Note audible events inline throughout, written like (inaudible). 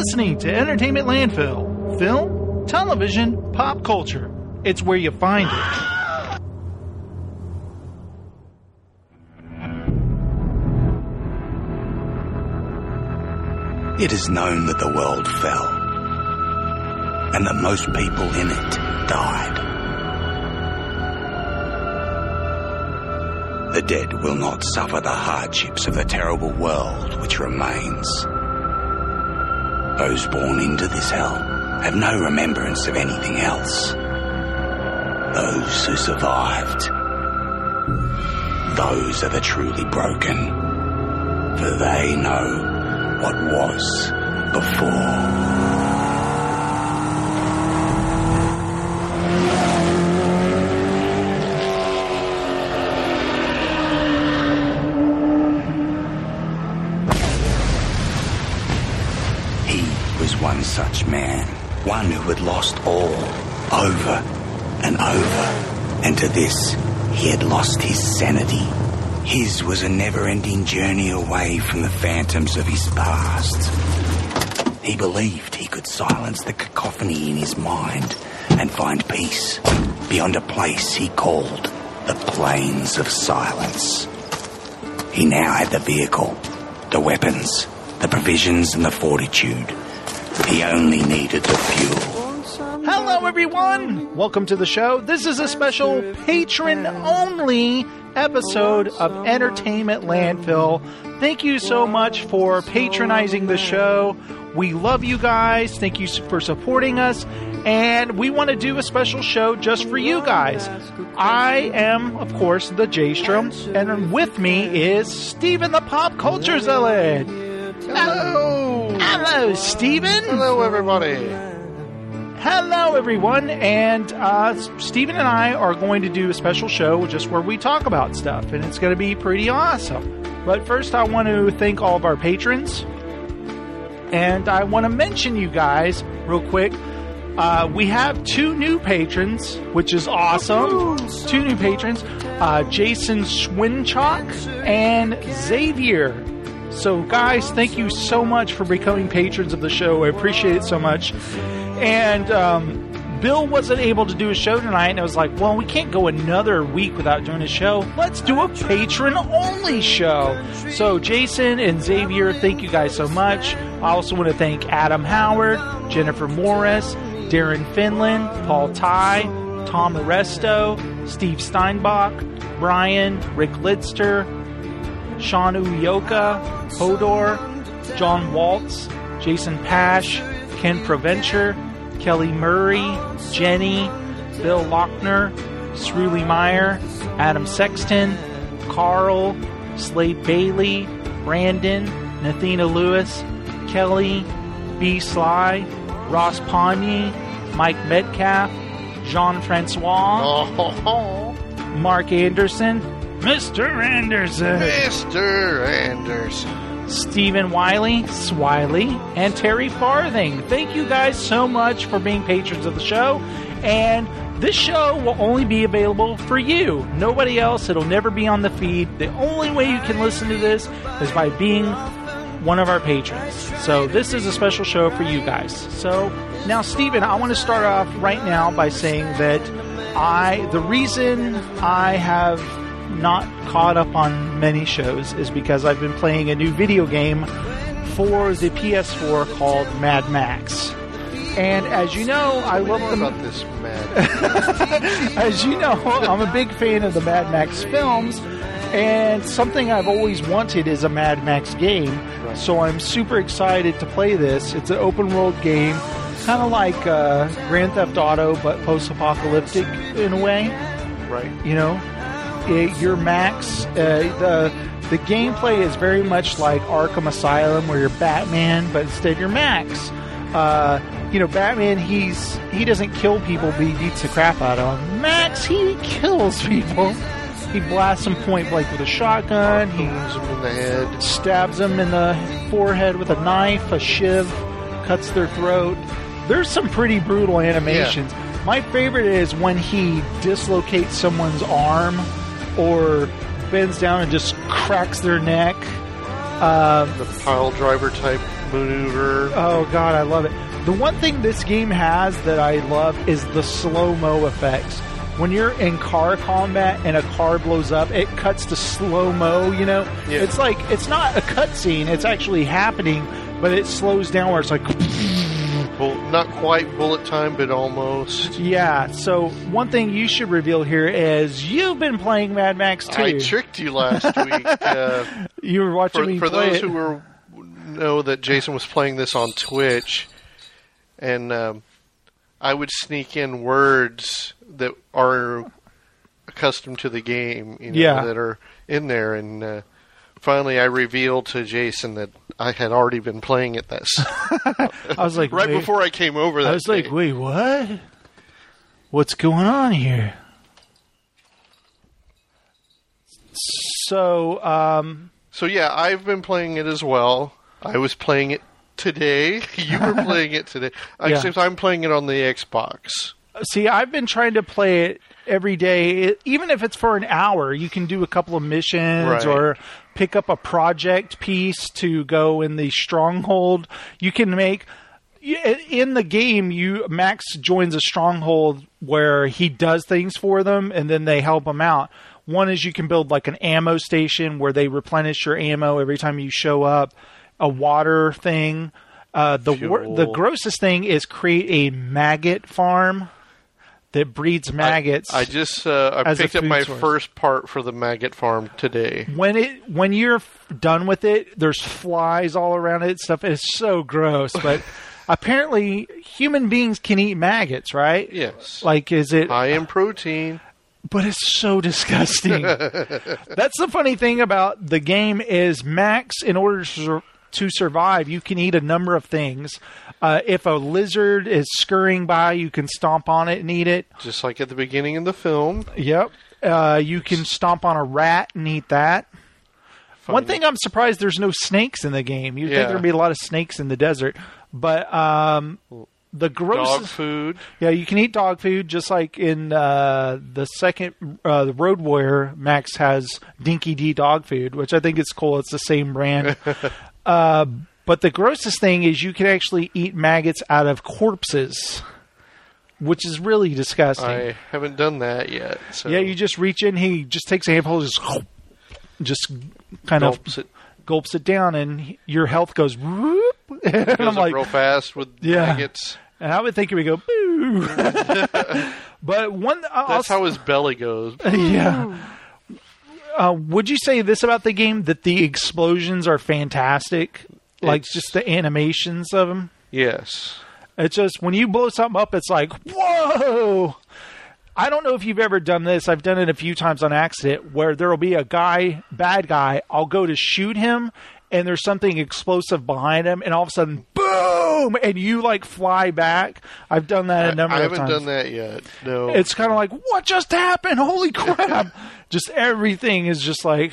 listening to Entertainment Landfill. Film, television, pop culture. It's where you find it. It is known that the world fell, and that most people in it died. The dead will not suffer the hardships of the terrible world which remains. Those born into this hell have no remembrance of anything else. Those who survived, those are the truly broken, for they know what was before. He was one such man, one who had lost all, over and over, and to this he had lost his sanity. His was a never-ending journey away from the phantoms of his past. He believed he could silence the cacophony in his mind and find peace beyond a place he called the Plains of Silence. He now had the vehicle, the weapons, the provisions and the fortitude. He only needed the fuel. Everyone. Welcome to the show. This is a special patron only episode of Entertainment Landfill. Thank you so much for patronizing the show. We love you guys. Thank you for supporting us. And we want to do a special show just for you guys. I am, of course, the J Strom, and with me is Steven the Pop Culture Zealot. Hello. Hello, Steven. Hello, everybody. Hello, everyone, and uh, Stephen and I are going to do a special show just where we talk about stuff, and it's going to be pretty awesome. But first, I want to thank all of our patrons, and I want to mention you guys real quick. Uh, we have two new patrons, which is awesome. Two new patrons, uh, Jason Swinchock and Xavier. So, guys, thank you so much for becoming patrons of the show. I appreciate it so much. And um, Bill wasn't able to do a show tonight, and I was like, well, we can't go another week without doing a show. Let's do a patron only show. So, Jason and Xavier, thank you guys so much. I also want to thank Adam Howard, Jennifer Morris, Darren Finland, Paul Ty, Tom Aresto, Steve Steinbach, Brian, Rick Lidster, Sean Uyoka, Hodor, John Waltz, Jason Pash, Ken Proventure, Kelly Murray, Jenny, Bill Lochner, Sruli Meyer, Adam Sexton, Carl, Slade Bailey, Brandon, Nathina Lewis, Kelly, B. Sly, Ross Pawnee, Mike Metcalf, Jean Francois, Oh, Mark Anderson, Mr. Anderson. Mr. Anderson. Stephen Wiley, Swiley, and Terry Farthing. Thank you guys so much for being patrons of the show. And this show will only be available for you. Nobody else. It'll never be on the feed. The only way you can listen to this is by being one of our patrons. So this is a special show for you guys. So now, Stephen, I want to start off right now by saying that I, the reason I have not caught up on many shows is because I've been playing a new video game for the PS4 called Mad Max. And as you know, I love the about this mad. (laughs) as you know, I'm a big fan of the Mad Max films, and something I've always wanted is a Mad Max game. So I'm super excited to play this. It's an open world game, kind of like uh, Grand Theft Auto, but post apocalyptic in a way. right. You know, your Max. Uh, the the gameplay is very much like Arkham Asylum, where you're Batman, but instead you're Max. Uh, you know, Batman, he's he doesn't kill people, but he beats the crap out of them. Max, he kills people. He blasts them point blank with a shotgun. He Bones him in the head. stabs them in the forehead with a knife, a shiv, cuts their throat. There's some pretty brutal animations. My favorite is when he dislocates someone's arm or bends down and just cracks their neck. Um, The pile driver type maneuver. Oh god, I love it. The one thing this game has that I love is the slow mo effects. When you're in car combat and a car blows up, it cuts to slow mo. You know, Yeah. it's like it's not a cutscene; it's actually happening, but it slows down where it's like, not quite bullet time, but almost. yeah. So one thing you should reveal here is you've been playing Mad Max 2. I tricked you last (laughs) week. Uh, you were watching for me for those it. who were know that Jason was playing this on Twitch, and um, I would sneak in words that are accustomed to the game, you know, Yeah. that are in there, and uh, finally I revealed to Jason that I had already been playing it. That's (laughs) I was like, right wait. before I came over. That I was like, wait, what? What's going on here? So, um, So yeah, I've been playing it as well. I was playing it today. (laughs) you were (laughs) playing it today. Yeah. Except I'm playing it on the Xbox. see, I've been trying to play it every day, even if it's for an hour. You can do a couple of missions Right. or pick up a project piece to go in the stronghold. You can make in the game you Max joins a stronghold where he does things for them and then they help him out. One is you can build like an ammo station where they replenish your ammo every time you show up. A water thing. Uh, the wor- the grossest thing is create a maggot farm that breeds maggots. I just uh, I picked up my source. first part for the maggot farm today. when it when you're done with it, there's flies all around it. Stuff it's so gross, but (laughs) apparently human beings can eat maggots, right? Yes, Like, is it? high in protein. but it's so disgusting. (laughs) That's the funny thing about the game is Max. In order to, to survive, you can eat a number of things. Uh, if a lizard is scurrying by, you can stomp on it and eat it. Just like at the beginning of the film. Yep. Uh, you can stomp on a rat and eat that. One thing I'm surprised there's no snakes in the game. You'd think there'd be a lot of snakes in the desert, but um, the gross. Dog food. Yeah, you can eat dog food just like in uh, the second uh, the Road Warrior. Max has Dinky D dog food, which I think is cool. It's the same brand. (laughs) uh, but the grossest thing is you can actually eat maggots out of corpses, which is really disgusting. I haven't done that yet. So Yeah, you just reach in. He just takes a handful, just just kind gulps of it. gulps it down, and your health goes. Whoop, (laughs) and Goes I'm up like, real fast with Yeah. maggots. and I would think it would go boo. (laughs) (laughs) but one, I'll- That's how his belly goes. yeah. Uh, would you say this about the game that the explosions are fantastic? Like It's- just the animations of them. yes. It's just when you blow something up, it's like whoa. I don't know if you've ever done this. I've done it a few times on accident where there will be a guy, bad guy. I'll go to shoot him, and there's something explosive behind him, and all of a sudden, boom, and you like fly back. I've done that a number I of haven't done that yet. No. It's kind of like what just happened? Holy (laughs) crap! just everything is just like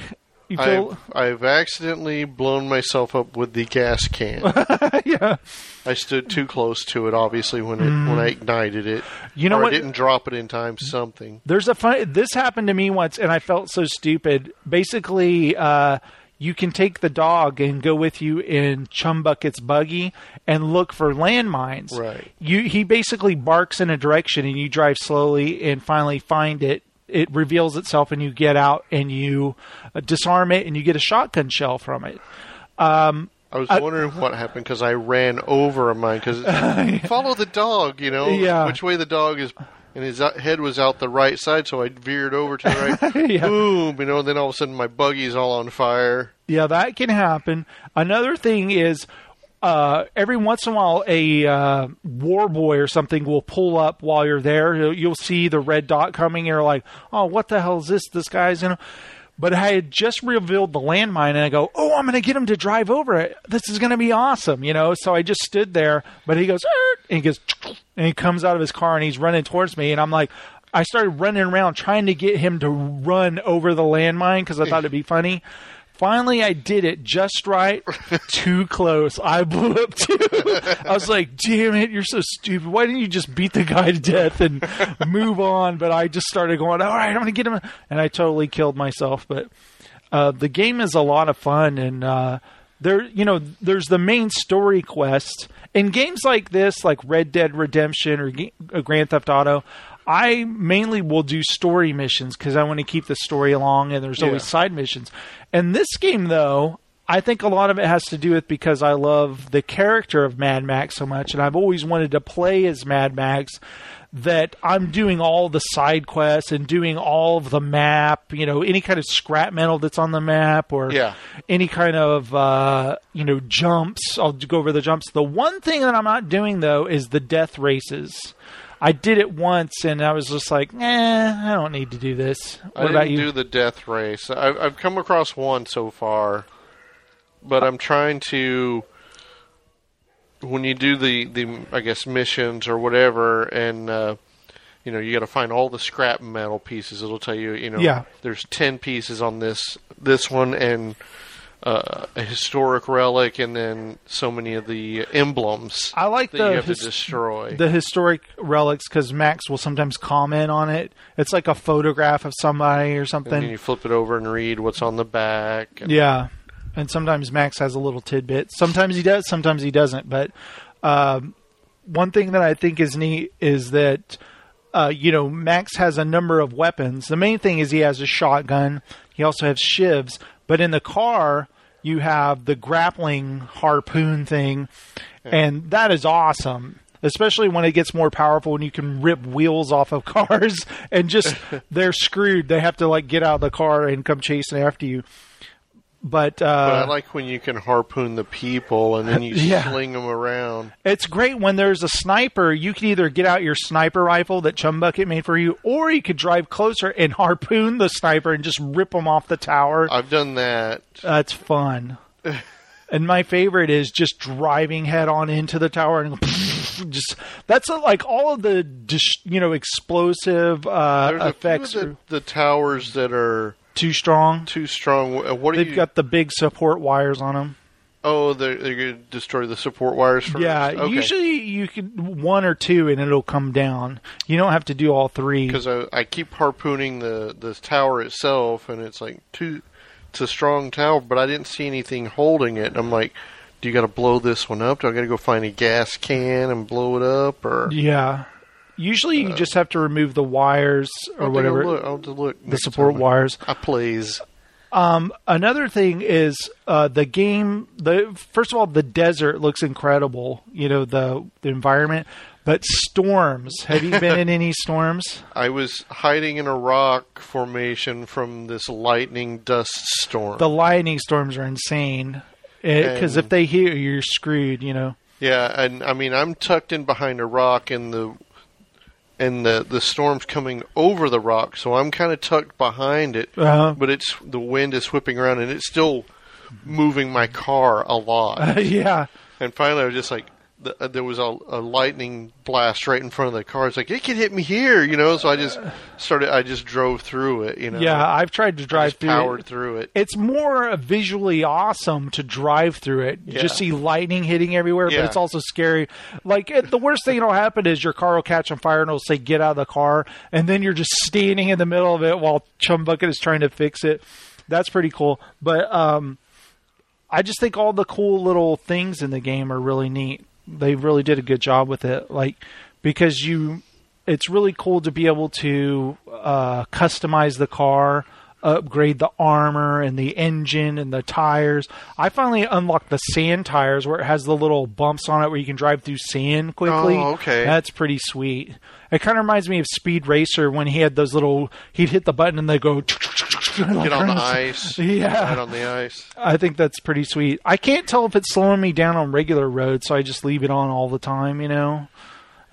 you feel. I've, I've accidentally blown myself up with the gas can. (laughs) yeah. I stood too close to it, obviously, when it when I ignited it. Mm. You know or what? I didn't drop it in time. Something. There's a fun. This happened to me once, and I felt so stupid. Basically, uh, you can take the dog and go with you in Chumbucket's buggy and look for landmines. Right. You he basically barks in a direction, and you drive slowly and finally find it. It reveals itself, and you get out and you uh, disarm it, and you get a shotgun shell from it. I was wondering what happened because I ran over a mine because (laughs) follow the dog, you know, Yeah. which way the dog is, and his head was out the right side, so I veered over to the right. (laughs) Yeah. Boom, you know, and then all of a sudden my buggy's all on fire. Yeah, that can happen. Another thing is, uh, every once in a while, a uh, war boy or something will pull up while you're there. You'll, you'll see the red dot coming. And you're like, "Oh, what the hell is this? This guy's you know." But I had just revealed the landmine, and I go, "Oh, I'm going to get him to drive over it. This is going to be awesome," you know. So I just stood there, but he goes, "Er," and he goes, and he comes out of his car and he's running towards me, and I'm like. I started running around trying to get him to run over the landmine because I thought it'd be funny. Finally, I did it just right. (laughs) Too close. I blew up too. I was like, damn it, you're so stupid. Why didn't you just beat the guy to death and move on? But I just started going, all right, I'm going to get him. And I totally killed myself. But uh, the game is a lot of fun. And uh, there you know there's the main story quest in games like this like red dead redemption or G- uh, grand theft auto i mainly will do story missions because i want to keep the story along and there's always Yeah. side missions and this game though i think a lot of it has to do with because i love the character of mad max so much and i've always wanted to play as mad max that I'm doing all the side quests and doing all of the map, you know, any kind of scrap metal that's on the map or Yeah. any kind of uh, you know jumps. I'll go over the jumps. The one thing that I'm not doing though is the death races. I did it once and I was just like, eh, I don't need to do this. What I didn't about you? do the death race. I've, I've come across one so far, but I'm trying to. When you do the, the I guess missions or whatever, and uh, you know you got to find all the scrap metal pieces. It'll tell you, you know, Yeah. there's ten pieces on this this one, and uh, a historic relic, and then so many of the emblems I like that the you have his- to destroy. the historic relics because Max will sometimes comment on it. It's like a photograph of somebody or and something. then you flip it over and read what's on the back. And Yeah, and sometimes Max has a little tidbit. Sometimes he does, sometimes he doesn't. But um, one thing that I think is neat is that uh, you know Max has a number of weapons. The main thing is he has a shotgun. He also has shivs. But in the car, you have the grappling harpoon thing, and that is awesome. Especially when it gets more powerful and you can rip wheels off of (laughs) cars and just they're screwed. They have to like get out of the car and come chasing after you. But, uh, But I like when you can harpoon the people and then you (laughs) Yeah. sling them around. It's great when there's a sniper. You can either get out your sniper rifle that Chum Bucket made for you, or you could drive closer and (laughs) harpoon the sniper and just rip them off the tower. I've done that. That's fun. (laughs) and my favorite is just driving head on into the tower and just that's uh, like all of the you know explosive uh, a effects the, the towers that are too strong. too strong. Uh, What They've you? got the big support wires on them. oh, they're, they're going to destroy the support wires first. Yeah, okay. usually you can one or two and it'll come down. You don't have to do all three. because I, I keep harpooning the the tower itself, and it's like too. It's a strong tower, but I didn't see anything holding it. I'm like, do you got to blow this one up? Do I got to go find a gas can and blow it up, or Yeah. Usually you just have to remove the wires or I'll whatever, look. I'll look the support time. wires. I plays. Um, another thing is uh, the game. The first of all, the desert looks incredible. You know the the environment, but storms. Have you been in (laughs) any storms? I was hiding in a rock formation from this lightning dust storm. The lightning storms are insane. Because if they hit you, you're screwed. You know. yeah, and I mean I'm tucked in behind a rock, and the and the the storm's coming over the rock, so I'm kind of tucked behind it. Uh, But it's the wind is whipping around, and it's still moving my car a lot. (laughs) yeah. and finally, I was just like. The, uh, there was a, a lightning blast right in front of the car. It's like it can hit me here, you know. So I just started. I just drove through it, you know. Yeah, I've tried to drive just through. powered it. through it. It's more visually awesome to drive through it. You Yeah. just see lightning hitting everywhere, Yeah. but it's also scary. Like it, the worst thing that'll happen is your car will catch on fire and it'll say "Get out of the car," and then you're just standing in the middle of it while Chum Bucket is trying to fix it. That's pretty cool. But um, I just think all the cool little things in the game are really neat. They really did a good job with it. Like because you, it's really cool to be able to uh, customize the car, upgrade the armor and the engine and the tires. I finally unlocked the sand tires where it has the little bumps on it where you can drive through sand quickly. Oh, okay. That's pretty sweet. It kind of reminds me of Speed Racer when he had those little. He'd hit the button and they go. Get on the ice. (laughs) Yeah. Right on the ice. I think that's pretty sweet. I can't tell if it's slowing me down on regular roads, so I just leave it on all the time. You know,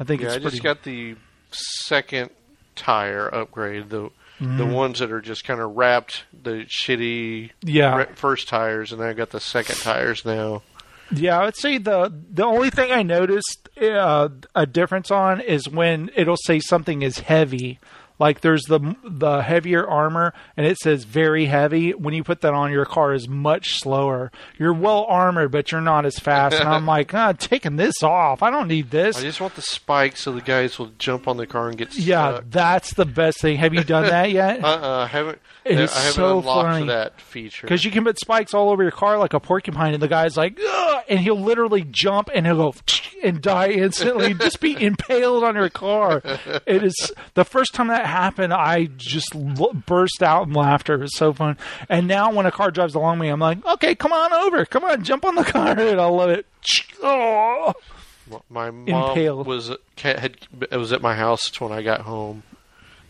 I think Yeah, it's I pretty. just got the second tire upgrade. The Mm-hmm. the ones that are just kind of wrapped the shitty Yeah. first tires, and then I got the second tires now. Yeah, I would say the the only thing I noticed uh, a difference on is when it'll say something is heavy. Like there's the the heavier armor, and it says very heavy. When you put that on, your car is much slower. You're well armored, but you're not as fast. and I'm (laughs) like, ah, taking this off. I don't need this. I just want the spikes so the guys will jump on the car and get stuck. yeah, that's the best thing. Have you done that yet? (laughs) Uh-uh, I haven't. It I haven't so unlocked funny. that feature. Because you can put spikes all over your car like a porcupine, and the guy's like, Ugh! and he'll literally jump and he'll go (laughs) and die instantly, just be impaled on your car. It is the first time that happened. I just l- burst out in laughter. It was so fun. And now when a car drives along me, I'm like, okay, come on over, come on, jump on the car, (laughs) and I love it. (laughs) Oh. My mom Impaled. was had it was at my house when I got home,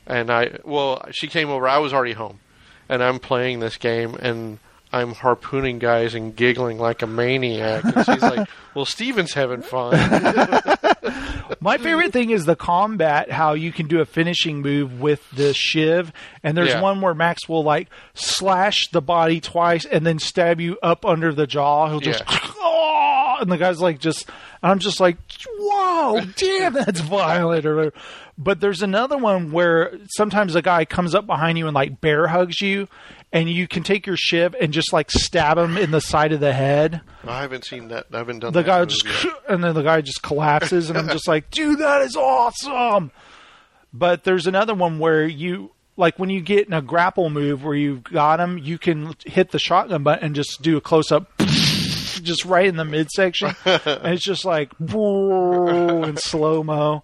and I well she came over. I was already home, and I'm playing this game and. I'm harpooning guys and giggling like a maniac. And she's like, (laughs) "Well, Steven's having fun." (laughs) My favorite thing is the combat, how you can do a finishing move with the shiv, and there's Yeah. one where Max will like slash the body twice and then stab you up under the jaw. He'll just, oh, and the guy's like just, I'm just like, whoa, damn, that's violent. Or, but there's another one where sometimes a guy comes up behind you and like bear hugs you, and you can take your shiv and just like stab him in the side of the head I haven't seen that. I haven't done the that guy just yet. (laughs) and then the guy just collapses and I'm just like, dude, that is awesome. But there's another one where you like when you get in a grapple move where you've got him, you can hit the shotgun button and just do a close up, just right in the midsection, and it's just like whoa, in slow mo.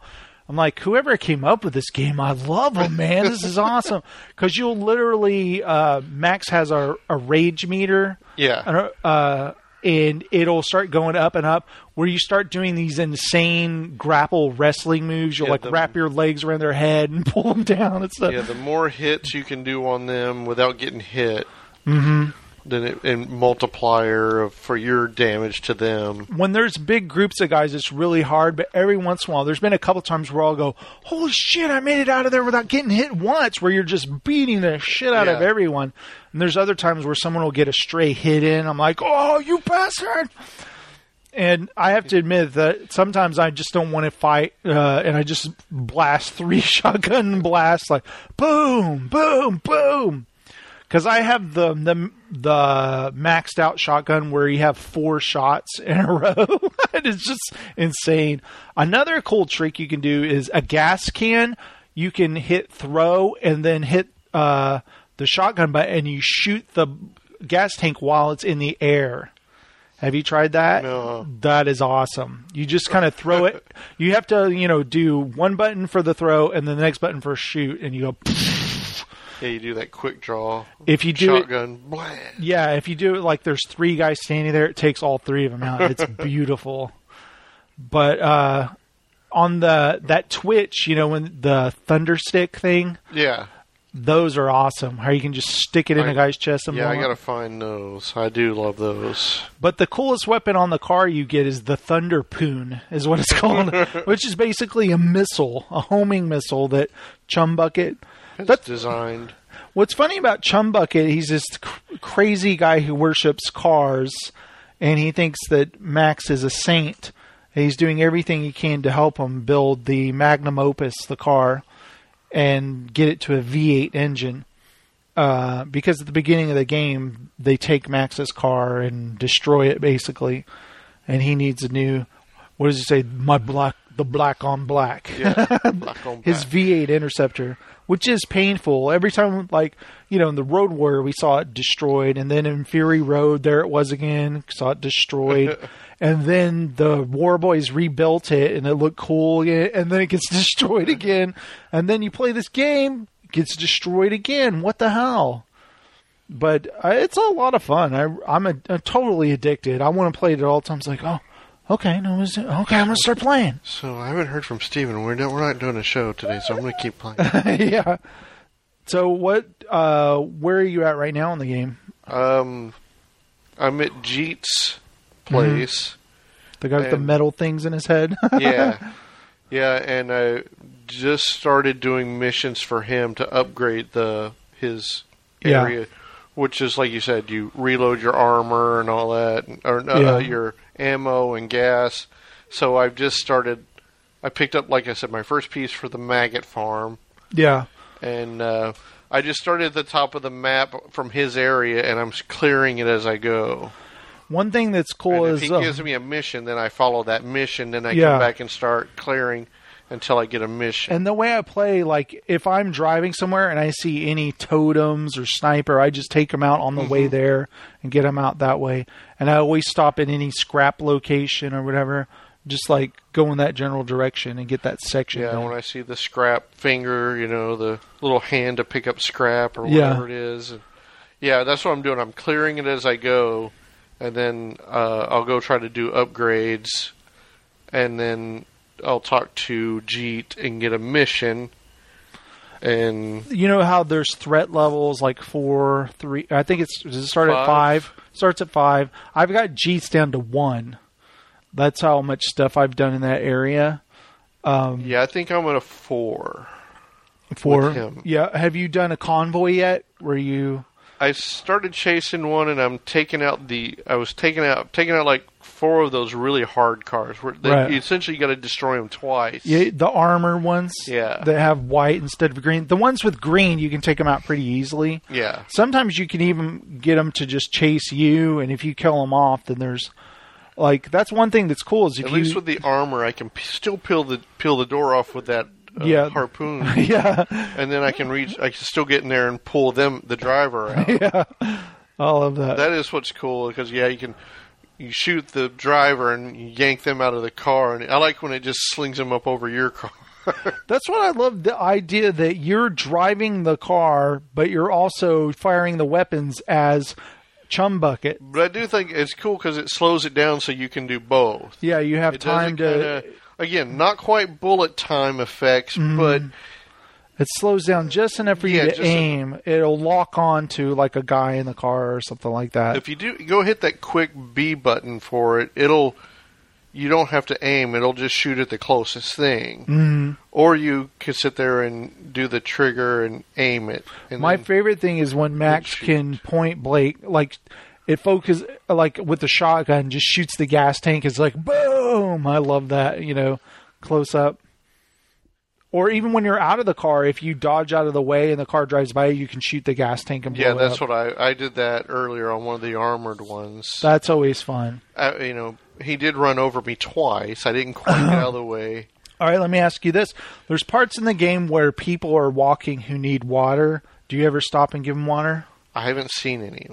I'm like, whoever came up with this game, I love them, man. This is awesome because you'll literally uh, Max has a, a rage meter Yeah. uh, and it'll start going up and up where you start doing these insane grapple wrestling moves. You'll Yeah, like the- wrap your legs around their head and (laughs) pull them down and stuff. Yeah, the more hits you can do on them without getting hit, Mm-hmm. Then it, and multiplier of, for your damage to them. When there's big groups of guys, it's really hard. But every once in a while, there's been a couple times where I'll go, "Holy shit, I made it out of there without getting hit once!" Where you're just beating the shit out of everyone. And there's other times where someone will get a stray hit in. I'm like, "Oh, you bastard!" And I have to admit that sometimes I just don't want to fight, uh, and I just blast three (laughs) shotgun blasts, like boom, boom, boom. Because I have the, the the maxed out shotgun where you have four shots in a (laughs) row, (laughs) and it's just insane. Another cool trick you can do is a gas can. You can hit throw and then hit uh, the shotgun button, and you shoot the gas tank while it's in the air. Have you tried that? No. That is awesome. You just kind of throw it. You have to, you know, do one button for the throw and then the next button for shoot, and you go. (laughs) Yeah, you do that quick draw. If you do it- shotgun, blah. Yeah, if you do it like there's three guys standing there, it takes all three of them out. It's (laughs) beautiful. But uh, on the that Twitch, you know, when the thunder stick thing, yeah, those are awesome. How you can just stick it in I- a guy's chest and yeah. I gotta up. find those. I do love those. But the coolest weapon on the car you get is the Thunder Poon, is what it's (laughs) called, (laughs) which is basically a missile, a homing missile that Chum Bucket. It's That's designed. What's funny about Chum Bucket, he's this cr- crazy guy who worships cars, and he thinks that Max is a saint. He's doing everything he can to help him build the magnum opus, the car, and get it to a V8 engine. Uh, because at the beginning of the game, they take Max's car and destroy it basically, and he needs a new. What does he say? My black, the black on black Yeah, (laughs) black on his. V8 Interceptor, which is painful. Every time, like, you know, in the Road Warrior, we saw it destroyed, and then in Fury Road, there it was again, saw it destroyed. (laughs) and then the War Boys rebuilt it, and it looked cool and then it gets (laughs) destroyed again. And then you play this game, it gets destroyed again. What the hell? But uh, it's a lot of fun. I, I'm a, I'm totally addicted. I want to play it at all times. Like, oh, okay, no, it- okay, I'm gonna start playing. So I haven't heard from Steven. We're not, we're not doing a show today, so I'm gonna keep playing. (laughs) yeah. So what? Uh, where are you at right now in the game? um, I'm at Jeet's place. The guy with the metal things in his head. (laughs) yeah, yeah, and I just started doing missions for him to upgrade the his Yeah. area, which is like you said, you reload your armor and all that, or uh, Yeah. your ammo and gas. So I've just started. I picked up, like I said, my first piece for the maggot farm. yeah. and uh, I just started at the top of the map from his area, and I'm clearing it as I go. One thing that's cool And is if he uh, gives me a mission, then I follow that mission. Then I Yeah. come back and start clearing until I get a mission. And the way I play, like if I'm driving somewhere and I see any totems or sniper, I just take them out on the way Mm-hmm. there and get them out that way. And I always stop at any scrap location or whatever, just like go in that general direction and get that section. yeah, done. when I see the scrap finger, you know, the little hand to pick up scrap or Yeah. whatever it is. Yeah, that's what I'm doing. I'm clearing it as I go, and then uh, I'll go try to do upgrades, and then I'll talk to Jeet and get a mission. And you know how there's threat levels like four, three. I think it's does it start at Five. five. Starts at five. I've got Jeets down to one. That's how much stuff I've done in that area. Um, yeah, I think I'm at a four. him. yeah. Have you done a convoy yet? Were you? I started chasing one, and I'm taking out the. I was taking out taking out like four of those really hard cars. Where they, Right. you essentially got to destroy them twice. Yeah, the armor ones. Yeah. That have white instead of green. The ones with green, you can take them out pretty easily. Yeah. Sometimes you can even get them to just chase you, and if you kill them off, then there's like that's one thing that's cool is if At you least with the armor, I can p- still peel the peel the door off with that uh, Yeah. harpoon, (laughs) yeah and then I can reach. I can still get in there and pull them the driver out. (laughs) Yeah. all of that. That is what's cool because yeah, you can you shoot the driver and you yank them out of the car, and I like when it just slings them up over your car. (laughs) That's what I love the idea that you're driving the car, but you're also firing the weapons as chum bucket. but I do think it's cool because it slows it down so you can do both. Yeah, you have It time to. kinda, again not quite bullet time effects, Mm-hmm. but It slows down just enough for you to just a- aim. It'll lock on to like a guy in the car or something like that. if you do go hit that quick B button for it, it'll you don't have to aim; it'll just shoot at the closest thing. Mhm. Or you can sit there and do the trigger and aim it. And My favorite thing is when Max can point blank, like it focus like with the shotgun, just shoots the gas tank. It's like boom. I love that. You know, close up. Or even when you're out of the car, if you dodge out of the way and the car drives by, you can shoot the gas tank and blow yeah, that's up. what I I did that earlier on one of the armored ones. That's always fun. Uh, you know, he did run over me twice. I didn't quite get out of the (laughs) way. All right, let me ask you this: There's parts in the game where people are walking who need water. Do you ever stop and give them water? I haven't seen any.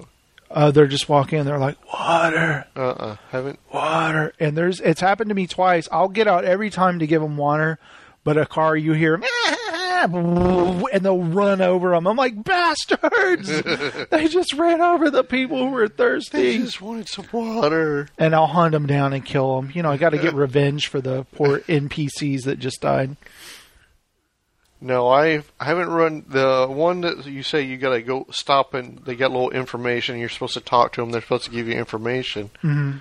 Uh, they're just walking and they're like, water, Uh uh haven't. water. And there's, it's happened to me twice. I'll get out every time to give them water, but a car you hear, and they'll run over them. I'm like, bastards! (laughs) they just ran over the people who were thirsty. They just wanted some water. And I'll hunt them down and kill them. You know, I got to get (laughs) revenge for the poor NPCs that just died. No, I I haven't run the one that you say you got to go stop and they got a little information. You're supposed to talk to them. They're supposed to give you information. Mhm.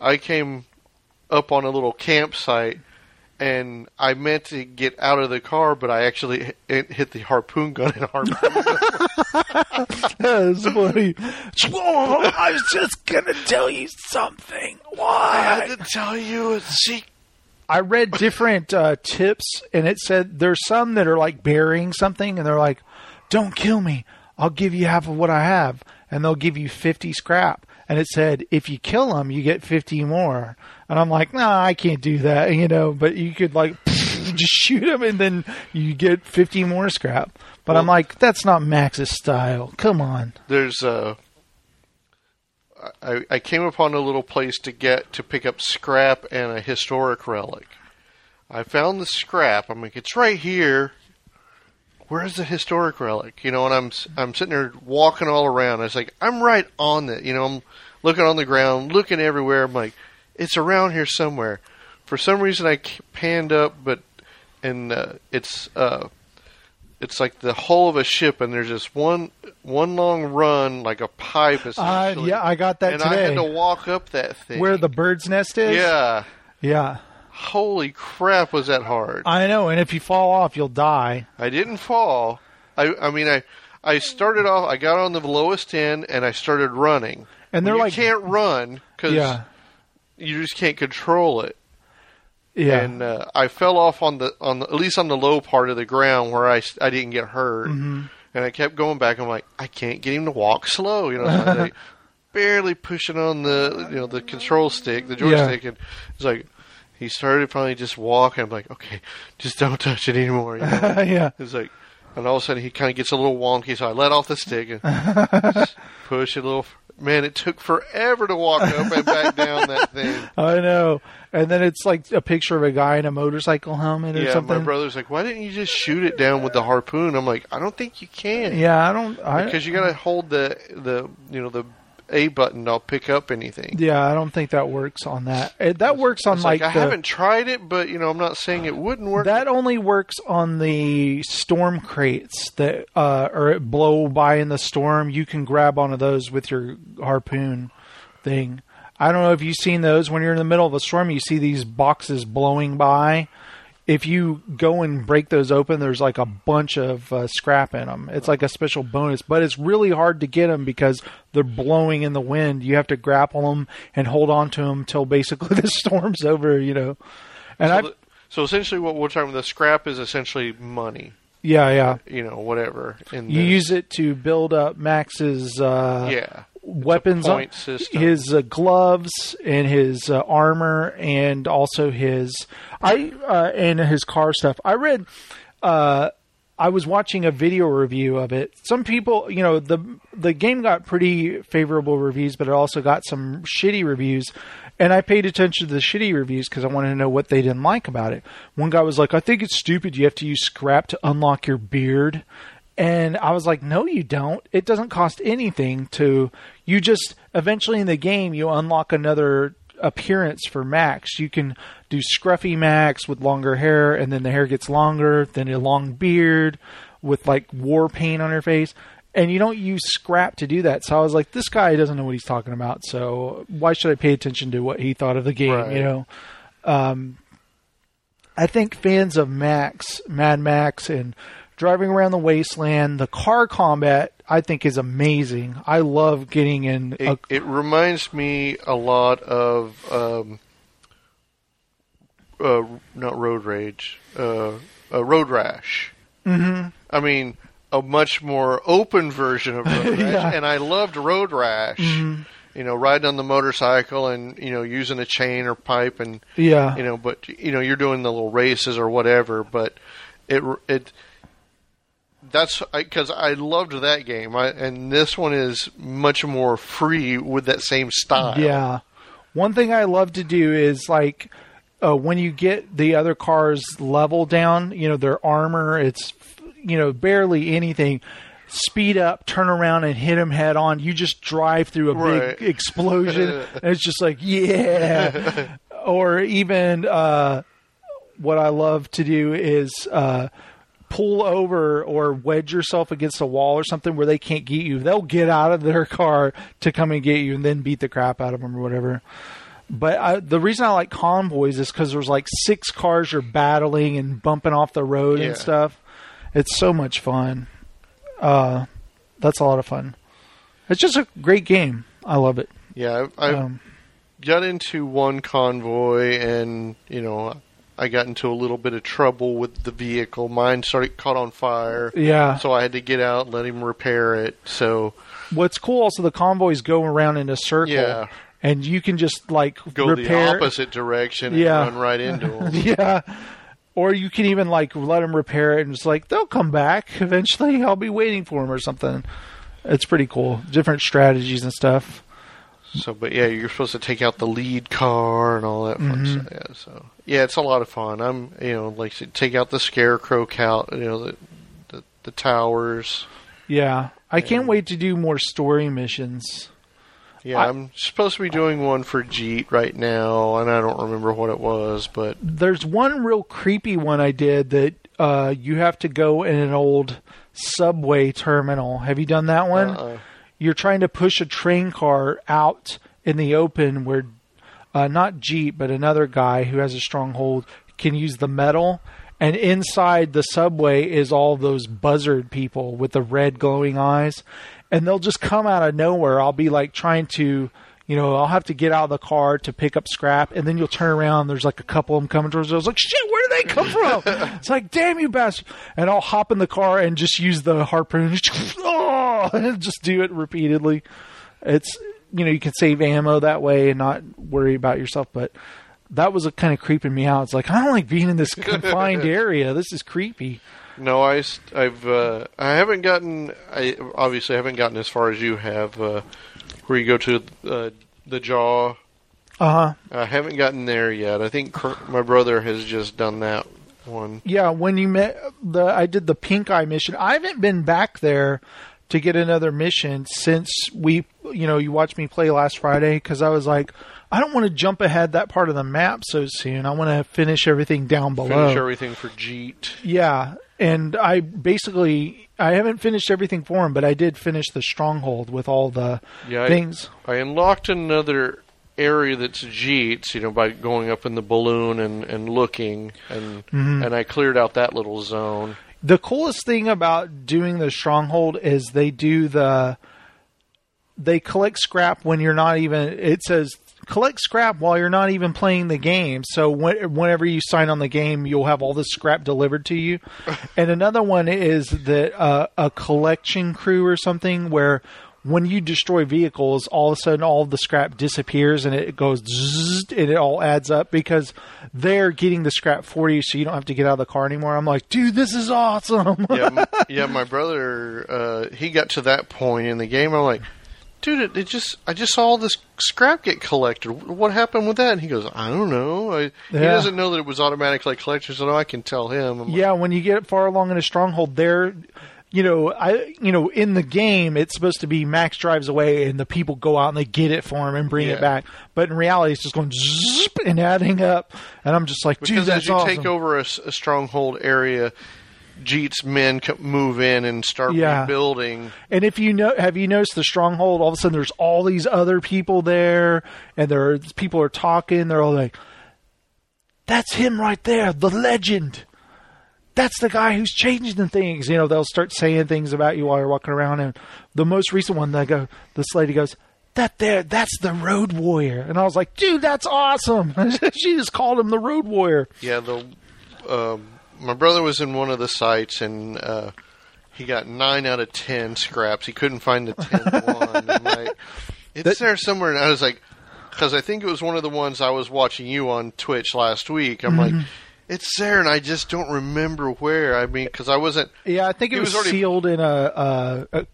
I came up on a little campsite and I meant to get out of the car, but I actually hit, hit the harpoon gun and harpoon. (laughs) That's funny. I was just gonna tell you something. Why? I Why? had to tell you a secret. I read different uh, tips, and it said there's some that are like burying something, and they're like, "Don't kill me. I'll give you half of what I have," and they'll give you fifty scrap. And it said if you kill them, you get fifty more. And I'm like, Nah, I can't do that, (laughs) you know. But you could like (laughs) just shoot them, and then you get fifty more scrap. But I'm like, that's not Max's style. Come on. There's a. I, I came upon a little place to get to pick up scrap and a historic relic. I found the scrap. I'm like, it's right here. Where's the historic relic? You know, and I'm I'm sitting there walking all around. I was like, I'm right on it. You know, I'm looking on the ground, looking everywhere. I'm like, it's around here somewhere. For some reason, I panned up, but and uh, it's uh, it's like the hull of a ship, and there's just one one long run, like a pipe. Uh, yeah, I got that and today. I had to walk up that thing. Where the bird's nest is? yeah, Yeah. holy crap, was that hard? I know, and if you fall off, you'll die. I didn't fall. I I mean I I started off. I got on the lowest end, and I started running. And they're you like, can't run because yeah, you just can't control it. Yeah. and uh, I fell off on the on the, at least on the low part of the ground where I, I didn't get hurt, Mm-hmm. and I kept going back. I'm like, I can't get him to walk slow, you know. So like, (laughs) barely pushing on the you know the control stick, the joystick, and it's like he started finally just walking. I'm like, okay, just don't touch it anymore. You know? (laughs) yeah. It's like, and all of a sudden he kind of gets a little wonky, so I let off the stick and (laughs) just push it a little. Man, it took forever to walk up and back down that (laughs) thing. I know. And then it's like a picture of a guy in a motorcycle helmet or Yeah, something. my brother's like, why didn't you just shoot it down with the harpoon? I'm like, I don't think you can. Yeah, I don't. I, because you got to hold the the you know the A button I'll pick up anything. yeah, I don't think that works on that. It, that works on like, like, I the, haven't tried it, but you know I'm not saying it wouldn't work. That only works on the storm crates that uh, or blow by in the storm. You can grab onto those with your harpoon thing. I don't know if you've seen those when you're in the middle of a storm. You see these boxes blowing by. If you go and break those open, there's like a bunch of uh, scrap in them. It's like a special bonus, but it's really hard to get them because they're blowing in the wind. You have to grapple them and hold on to them till basically (laughs) the storm's over. You know, and so, I the- so essentially, what we're talking about, the scrap is essentially money. yeah yeah. You know, whatever. You the, use it to build up Max's uh, yeah weapons, point on- system. his uh, gloves and his uh, armor, and also his I uh, and his car stuff. I read. Uh, I was watching a video review of it. Some people, you know, the the game got pretty favorable reviews, but it also got some shitty reviews. And I paid attention to the shitty reviews because I wanted to know what they didn't like about it. One guy was like, "I think it's stupid. You have to use scrap to unlock your beard." And I was like, no, you don't. It doesn't cost anything to. You just eventually in the game you unlock another appearance for Max. You can do scruffy Max with longer hair, and then the hair gets longer, then a long beard with like war paint on her face. And you don't use scrap to do that. So I was like, this guy doesn't know what he's talking about. So why should I pay attention to what he thought of the game? Right. You know. Um, I think fans of Max, Mad Max, and driving around the wasteland, the car combat, I think is amazing. I love getting in. A, It, it reminds me a lot of um, uh, not road rage, uh, uh, road rash. Mm-hmm. I mean, a much more open version of road (laughs) rash, Yeah. and I loved road rash. You know, riding on the motorcycle and you know using a chain or pipe and yeah, you know, but you know you're doing the little races or whatever. But it it that's because I, loved that game, I, and this one is much more free with that same style. yeah. One thing I love to do is like uh, when you get the other cars level down, you know their armor, it's you know barely anything. Speed up, turn around, and hit them head on. You just drive through a Right. big explosion, (laughs) and it's just like yeah. (laughs) or even uh, what I love to do is uh, pull over or wedge yourself against a wall or something where they can't get you. They'll get out of their car to come and get you and then beat the crap out of them or whatever. But I, the reason I like convoys is because there's like six cars you're battling and bumping off the road Yeah. and stuff. It's so much fun. Uh, that's a lot of fun. It's just a great game. I love it. Yeah, I, I Um, got into one convoy, and you know, I got into a little bit of trouble with the vehicle. Mine started caught on fire, yeah. so I had to get out, and let him repair it. So What's cool also the convoys go around in a circle. Yeah. And you can just like go repair the opposite direction Yeah. and run right into (laughs) them. yeah. Or you can even like let them repair it and just like they'll come back eventually. I'll be waiting for them or something. It's pretty cool. Different strategies and stuff. So, but yeah, you're supposed to take out the lead car and all that fun Mm-hmm. stuff. Yeah, so yeah, it's a lot of fun. I'm, you know, like said, take out the scarecrow count, you know, the the, the towers. Yeah. I can't wait to do more story missions. Yeah, I- I'm supposed to be doing one for Jeet right now, and I don't remember what it was, but There's one real creepy one I did that uh, you have to go in an old subway terminal. Have you done that one? uh, You're trying to push a train car out in the open where uh, not Jeet, but another guy who has a stronghold can use the metal. And inside the subway is all those buzzard people with the red glowing eyes. And they'll just come out of nowhere. I'll be like trying to, you know, I'll have to get out of the car to pick up scrap, and then you'll turn around. There's like a couple of them coming towards us. I was like, shit, where did they come from? (laughs) it's like, damn you bastard! And I'll hop in the car and just use the harpoon, (laughs) and (laughs) just do it repeatedly. It's you know, you can save ammo that way and not worry about yourself, but. That was a kind of creeping me out. It's like I don't like being in this (laughs) confined area. This is creepy. No, I, I've, uh, I haven't gotten. I obviously haven't gotten as far as you have, uh, where you go to uh, the jaw. Uh huh. I haven't gotten there yet. I think my brother has just done that one. Yeah, when you met the, I did the pink eye mission. I haven't been back there to get another mission since we, you know, you watched me play last Friday because I was like, I don't want to jump ahead that part of the map so soon. I want to finish everything down below. Finish everything for Jeet. Yeah, and I basically I haven't finished everything for him, but I did finish the stronghold with all the Yeah, I- things. I unlocked another area that's Jeets, you know, by going up in the balloon and, and looking, and Mm-hmm. and I cleared out that little zone. The coolest thing about doing the stronghold is they do the they collect scrap when you're not even it says collect scrap while you're not even playing the game. So when, whenever you sign on the game, you'll have all the scrap delivered to you. (laughs) and another one is that uh, a collection crew or something where when you destroy vehicles, all of a sudden all of the scrap disappears and it goes zzz, and it all adds up because they're getting the scrap for you, so you don't have to get out of the car anymore. I'm like, dude, this is awesome. Yeah, m- (laughs) yeah. My brother, uh, he got to that point in the game. I'm like, dude, it, it just I just saw all this scrap get collected. What happened with that? And he goes, I don't know. I, He doesn't know that it was automatically collected, so no, I can tell him. I'm like, Yeah, when you get far along in a stronghold, there, you know, I, you know, in the game, it's supposed to be Max drives away and the people go out and they get it for him and bring Yeah. it back. But in reality, it's just going zip and adding up, and I'm just like, dude, because as you awesome. take over a stronghold area, Jeet's men move in and start Yeah. rebuilding. And if you know, have you noticed the stronghold? All of a sudden, there's all these other people there, and there are, people are talking. They're all like, "That's him right there, the legend. That's the guy who's changing the things." You know, they'll start saying things about you while you're walking around. And the most recent one, they go, this lady goes, "That there, that's the Road Warrior," and I was like, "Dude, that's awesome." (laughs) she just called him the Road Warrior. Yeah, the um, my brother was in one of the sites and uh, he got nine out of ten scraps. He couldn't find the tenth (laughs) one. Like, it's there somewhere, and I was like, because I think it was one of the ones I was watching you on Twitch last week. I'm like, it's there, and I just don't remember where. I mean, because I wasn't. Yeah, I think it He was, was already- sealed in a, a, a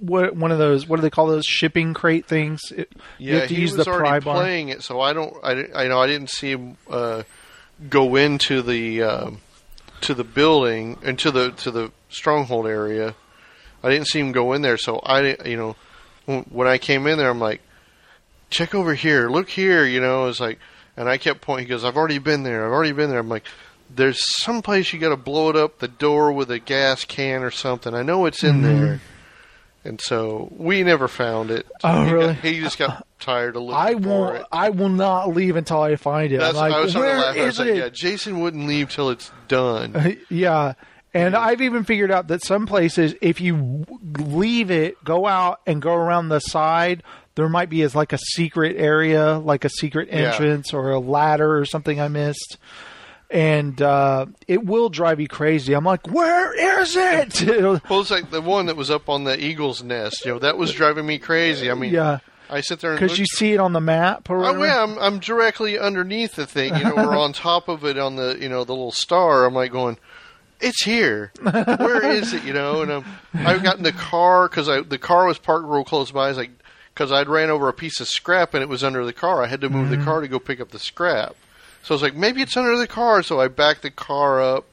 what one of those. What do they call those shipping crate things? It, you Yeah, have to he use was the already bar. playing it, so I don't. I, I know I didn't see him uh, go into the um, to the building into the to the stronghold area. I didn't see him go in there, so I you know when I came in there, I'm like, check over here, look here, you know. It's like, and I kept pointing. He goes, I've already been there. I've already been there. I'm like. There's some place you got to blow it up the door with a gas can or something. I know it's in Mm-hmm. there, and so we never found it. Oh, He got- really? he just got tired of looking I for won't. it. I will not leave until I find it. That's, I'm like, I was where laugh. I was is like, it? yeah, Jason wouldn't leave till it's done. (laughs) Yeah. And I've even figured out that some places, if you leave it, go out and go around the side, there might be as like a secret area, like a secret Yeah. entrance or a ladder or something I missed. And uh, it will drive you crazy. I'm like, where is it? (laughs) Well, it's like the one that was up on the eagle's nest. You know, that was driving me crazy. I mean, yeah, I sit there and because you see it on the map. Or Oh yeah, I'm I'm directly underneath the thing. You know, we're on top of it on the you know the little star. I'm like going, it's here. Where is it? You know, and um, I've gotten the car because the car was parked real close by. I was like, because I'd ran over a piece of scrap and it was under the car. I had to move the mm-hmm. car to go pick up the scrap. So I was like, maybe it's under the car. So I backed the car up.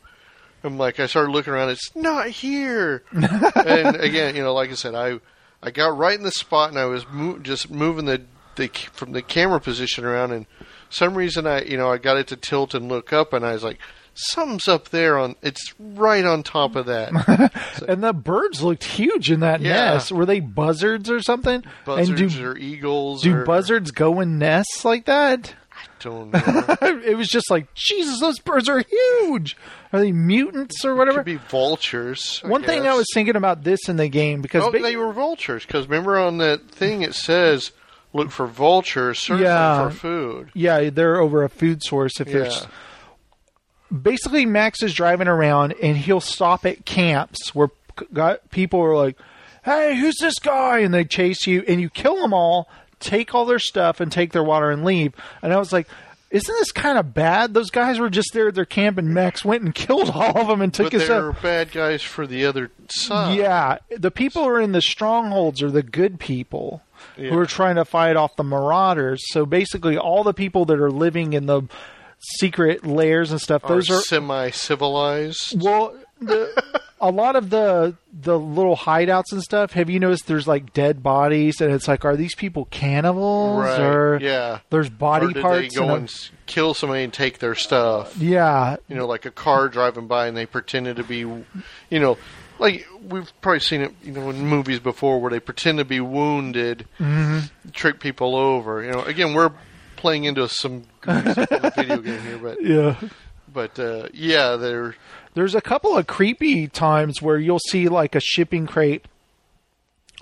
I'm like, I started looking around. It's not here. (laughs) and again, you know, like I said, I I got right in the spot and I was mo- just moving the the from the camera position around and some reason I you know I got it to tilt and look up and I was like something's up there on it's right on top of that (laughs) And the birds looked huge in that Yeah. nest. Were they buzzards or something? buzzards and do or eagles do or, buzzards go in nests like that? I don't know (laughs) it was just like Jesus. Those birds are huge. Are they mutants or whatever? could be vultures I One thing I was thinking about this in the game because oh ba- they were vultures because remember on that thing it says look for vultures, searching Yeah. for food. Yeah, they're over a food source if there's Yeah. Basically Max is driving around and he'll stop at camps where got people are like, "Hey, who's this guy?" and they chase you and you kill them all, take all their stuff and take their water and leave. And I was like, isn't this kind of bad? Those guys were just there at their camp and Max went and (laughs) killed all of them and took But his they're stuff. bad guys for the other side. Yeah, the people who are in the strongholds are the good people who are trying to fight off the marauders. So basically, all the people that are living in the secret lairs and stuff, Are those are semi-civilized. well, the, (laughs) a lot of the the little hideouts and stuff. Have you noticed there's like dead bodies, and it's like, are these people cannibals Right, or yeah. There's body or did parts. they go and and kill somebody and take their stuff? yeah, You know, like a car driving by and they pretended to be, you know, like we've probably seen it, you know, in movies before where they pretend to be wounded, Mm-hmm. trick people over. You know, again, we're playing into some goofy stuff in the video game here, but yeah. but uh, yeah, they're There's a couple of creepy times where you'll see like a shipping crate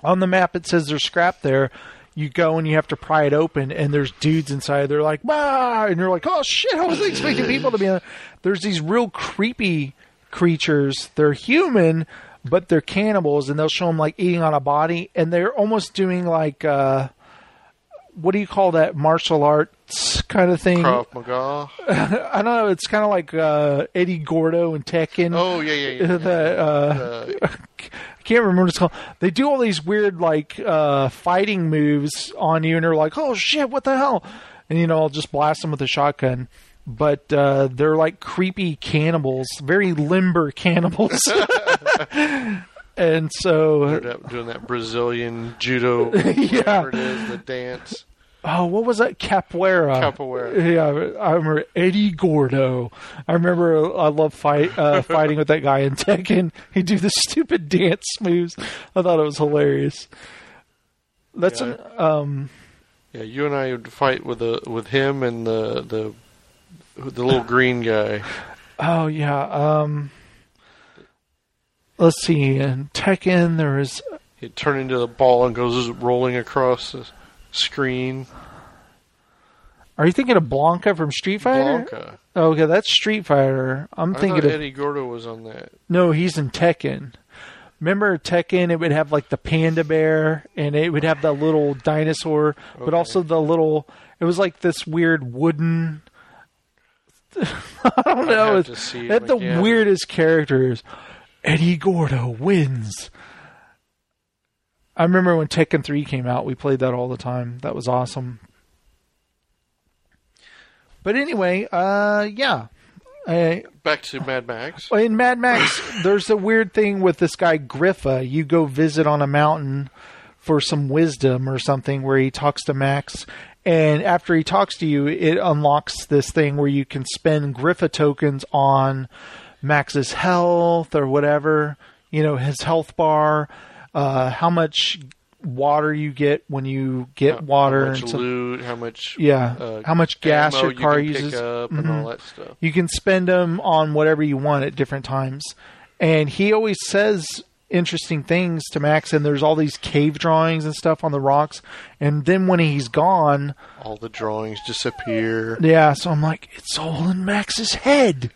on the map. It says there's scrap there. You go and you have to pry it open, and there's dudes inside. They're like, and you're like, "Oh shit! I wasn't expecting people to be." On. There's these real creepy creatures. They're human, but they're cannibals, and they'll show them like eating on a body, and they're almost doing like, uh, what do you call that martial arts kind of thing? Krav Maga. (laughs) I don't know. It's kind of like uh, Eddie Gordo and Tekken. Oh yeah, yeah, yeah. (laughs) uh, Uh, (laughs) I can't remember what it's called. They do all these weird like uh, fighting moves on you, and they're like, "Oh shit, what the hell?" And you know, I'll just blast them with a shotgun. But uh, they're like creepy cannibals, very limber cannibals. and so, doing that Brazilian judo, Yeah. it is, the dance. Oh, what was that? Capoeira. Capoeira. Yeah, I remember Eddie Gordo. I remember I love fight uh, (laughs) fighting with that guy in Tekken. He'd do the stupid dance moves. I thought it was hilarious. That's Yeah. an, um Yeah, you and I would fight with the with him and the the the little green guy. oh yeah um let's see in Tekken there is He'd turn into the ball and goes rolling across the screen. are you thinking of Blanka from Street Fighter? Blanka. Oh, okay, that's Street Fighter. I'm I thinking of Eddie Gordo was on that. No, he's in Tekken. Remember Tekken? It would have like the panda bear, and it would have the little dinosaur, but also the little. It was like this weird wooden. (laughs) I don't know. have It's to see they had him the again. weirdest characters. Eddie Gordo wins. I remember when Tekken 3 came out, we played that all the time. That was awesome. But anyway, uh, yeah. I, Back to Mad Max. in Mad Max, (laughs) there's a weird thing with this guy Griffa. You go visit on a mountain for some wisdom or something where he talks to Max. And after he talks to you, it unlocks this thing where you can spend Griffa tokens on Max's health or whatever, you know, his health bar, uh, how much water you get when you get water. How much and some- loot? How much? yeah, uh, how much gas your car you uses. Up and all that stuff. You can spend them on whatever you want at different times. And he always says interesting things to Max, and there's all these cave drawings and stuff on the rocks. And then when he's gone, All the drawings disappear. yeah, so I'm like, it's all in Max's head.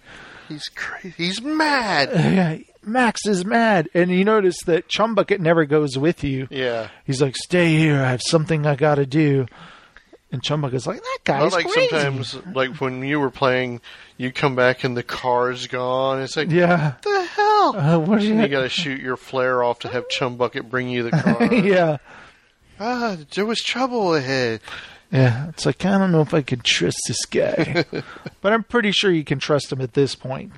He's crazy. He's mad. (laughs) Yeah, Max is mad. And you notice that Chumbucket never goes with you. Yeah. He's like, stay here, I have something I gotta do. And Chumbucket's like, that guy's like crazy. sometimes, like when you were playing, you come back and the car's gone. It's like, yeah. what the hell? Uh, what you, you got to shoot your flare off to have Chum Bucket bring you the (laughs) car. yeah. Ah, there was trouble ahead. Yeah, it's like I don't know if I can trust this guy, (laughs) but I'm pretty sure you can trust him at this point.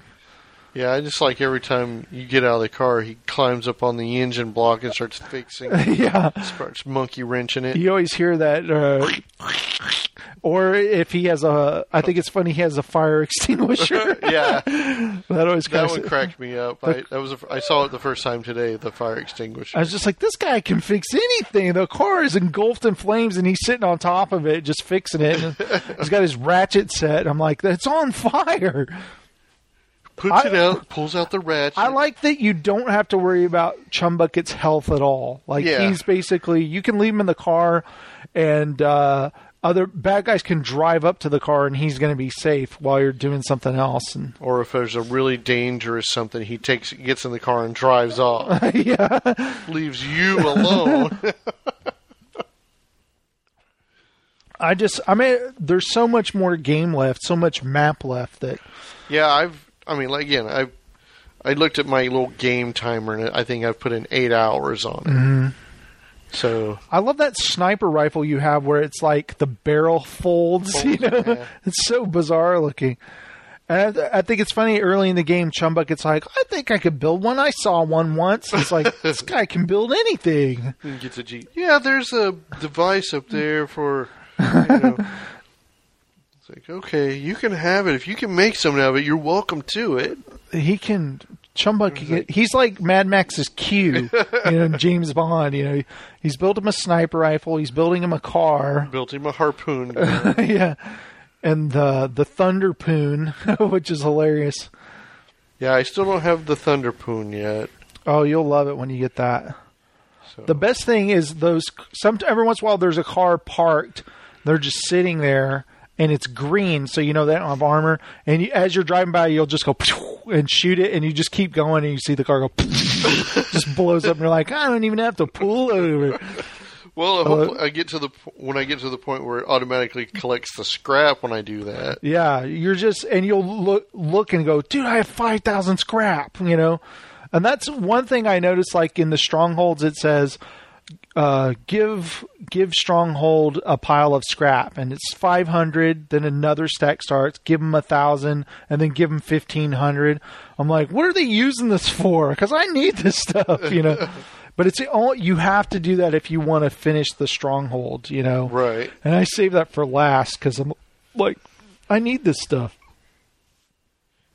Yeah, I just like every time you get out of the car, he climbs up on the engine block and starts fixing, (laughs) yeah, starts monkey wrenching it. you always hear that. Uh, or if he has a, I think it's funny he has a fire (laughs) extinguisher. (laughs) yeah, that always that one cracked me up. I, that was a, I saw it the first time today. The fire extinguisher. I was just like, this guy can fix anything. The car is engulfed in flames, and he's sitting on top of it, just fixing it. He's got his ratchet set. I'm like, it's on fire. Puts I- it out, pulls out the ratchet. I like that you don't have to worry about Chumbucket's health at all. Like Yeah. he's basically you can leave him in the car, and uh, other bad guys can drive up to the car, and he's going to be safe while you're doing something else. And or if there's a really dangerous something, he takes gets in the car and drives off, (laughs) yeah, leaves you alone. (laughs) I just I mean, there's so much more game left, so much map left that yeah, I've. I mean, like, again, I I looked at my little game timer, and I think I've put in eight hours on it. Mm-hmm. So I love that sniper rifle you have where it's like the barrel folds. (laughs) You know, yeah. it's so bizarre looking. And I, th- I think it's funny early in the game, Chumbucket's like, I think I could build one. I saw one once. It's like, (laughs) this guy can build anything. he gets a G. Yeah, there's a device up there for. You know, (laughs) it's like okay, you can have it if you can make something out of it. You're welcome to it. He can, Chumbucket, he's like Mad Max's Q, (laughs) you know, James Bond. You know, he's built him a sniper rifle. He's building him a car. Built him a harpoon. (laughs) yeah. And the, the Thunderpoon, (laughs) which is hilarious. yeah, I still don't have the Thunderpoon yet. Oh, you'll love it when you get that. So. The best thing is those. Some every once in a while, there's a car parked. They're just sitting there, and it's green, so you know they don't have armor. And you, as you're driving by, you'll just go (laughs) and shoot it, and you just keep going, and you see the car go (laughs) just blows up, and you're like, I don't even have to pull over. Well, I, I get to the when I get to the point where it automatically collects the scrap when I do that. Yeah, you're just and you'll look look and go, dude, I have five thousand scrap, you know. And that's one thing I noticed. Like in the strongholds, it says, uh, "Give give stronghold a pile of scrap," and it's five hundred. Then another stack starts. Give them a thousand, and then give them fifteen hundred. I'm like, what are they using this for? Because I need this (laughs) stuff, you know. (laughs) But it's all you have to do that if you want to finish the stronghold, you know. Right. And I save that for last because I'm like, I need this stuff.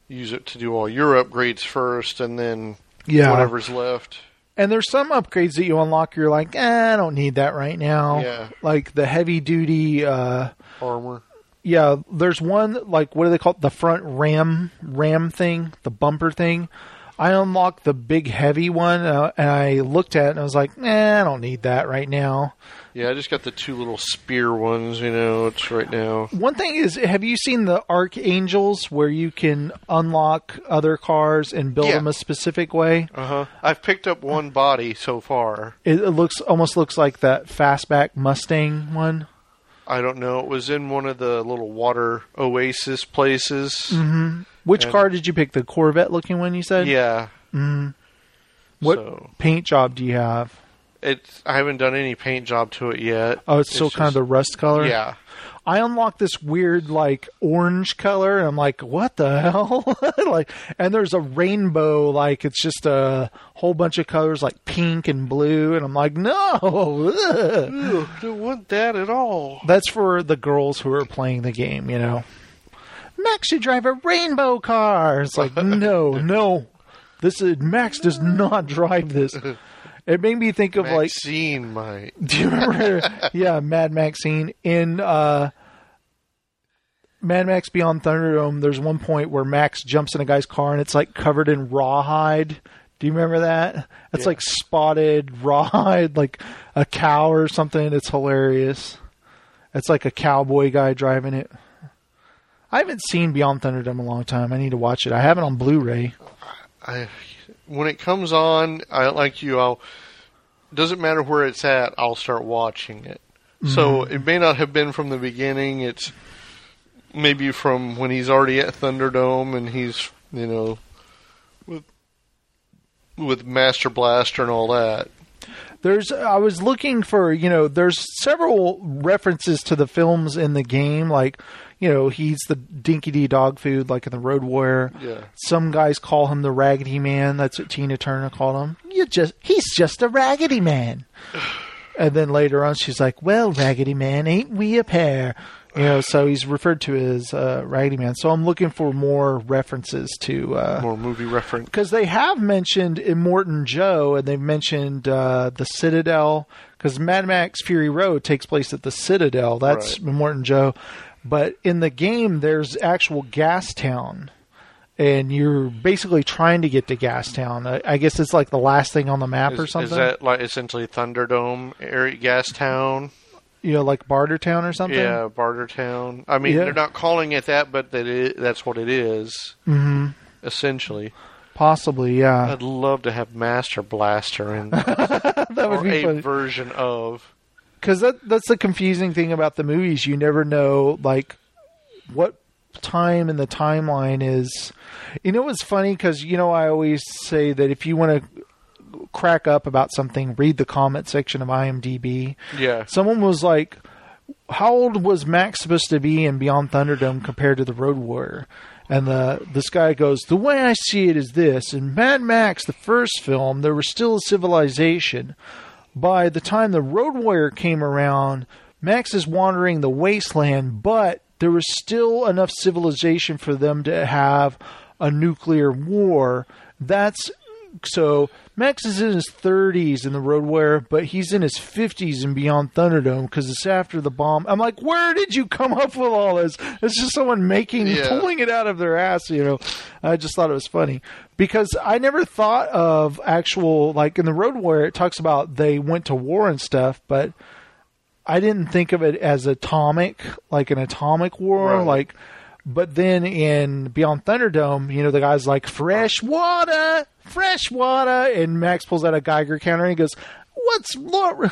Use it to do all your upgrades first, and then Yeah. whatever's left. And there's some upgrades that you unlock. You're like, eh, I don't need that right now. Yeah. Like the heavy duty. Uh, Armor. yeah, there's one like what do they call it? The front ram ram thing, the bumper thing. I unlocked the big heavy one, uh, and I looked at it and I was like, eh, I don't need that right now. Yeah, I just got the two little spear ones. You know, it's right now. One thing is, have you seen the Archangels where you can unlock other cars and build Yeah. them a specific way? Uh huh. I've picked up one body so far. It, it looks almost looks like that fastback Mustang one. I don't know. It was in one of the little water oasis places. Which And- car did you pick? The Corvette looking one you said? Yeah. Mm. What So paint job do you have? it's. I haven't done any paint job to it yet. Oh, it's still kind of the rust color. Yeah. I unlocked this weird like orange color, and I'm like, what the (laughs) hell? (laughs) like, and there's a rainbow, like it's just a whole bunch of colors, like pink and blue, and I'm like, no. (laughs) ugh." Ugh, don't want that at all. That's for the girls who are playing the game, you know. Max should drive a rainbow car. It's like, no, no. This is Max does not drive this. It made me think of like Maxine might. (laughs) do you remember yeah, Mad Maxine in uh Mad Max Beyond Thunderdome, there's one point where Max jumps in a guy's car and it's like covered in rawhide. Do you remember that? It's Yeah. like spotted rawhide, like a cow or something. It's hilarious. It's like a cowboy guy driving it. I haven't seen Beyond Thunderdome in a long time. I need to watch it. I have it on Blu-ray. I when it comes on, I like you. I'll doesn't matter where it's at. I'll start watching it. So Mm-hmm. it may not have been from the beginning. It's maybe from when he's already at Thunderdome and he's you know with with Master Blaster and all that. There's I was looking for, you know, there's several references to the films in the game like, you know, he's the Dinki-Di dog food like in the Road Warrior. Yeah. Some guys call him the Raggedy Man. That's what Tina Turner called him. You just he's just a Raggedy Man. (sighs) And then later on she's like, "Well, Raggedy Man, ain't we a pair?" You know, so he's referred to as uh, Raggedy Man. So I'm looking for more references to uh, More movie reference. because they have mentioned Immortan Joe and they've mentioned uh, the Citadel because Mad Max Fury Road takes place at the Citadel. That's Right. Immortan Joe, but in the game there's actual Gas Town, and you're basically trying to get to Gastown. I, I guess it's like the last thing on the map or something. is that like essentially Thunderdome area, Gas Town? you know, like Bartertown or something? Yeah, Bartertown. I mean, Yeah. they're not calling it that, but that it, that's what it is. hmm Essentially, Possibly, yeah. I'd love to have Master Blaster in (laughs) that would be a funny. version of. Because that that's the confusing thing about the movies. You never know like what time in the timeline is. You know what's funny? Because you know I always say that if you want to crack up about something, read the comment section of IMDb. Yeah, Someone was like, "How old was Max supposed to be in Beyond Thunderdome compared to the Road Warrior?" And the this guy goes, "The way I see it is this: in Mad Max, the first film, there was still a civilization. By the time the Road Warrior came around, Max is wandering the wasteland, but there was still enough civilization for them to have a nuclear war. That's so Max is in his 30s in the Road Warrior, but he's in his 50s and Beyond Thunderdome because it's after the bomb. I'm like, where did you come up with all this? It's just someone making, Yeah. pulling it out of their ass, you know. I just thought it was funny because I never thought of actual, like in the Road Warrior, it talks about they went to war and stuff, but I didn't think of it as atomic, like an atomic war, Right. like. But then in Beyond Thunderdome, you know, the guy's like, fresh water, fresh water. And Max pulls out a Geiger counter and he goes, what's,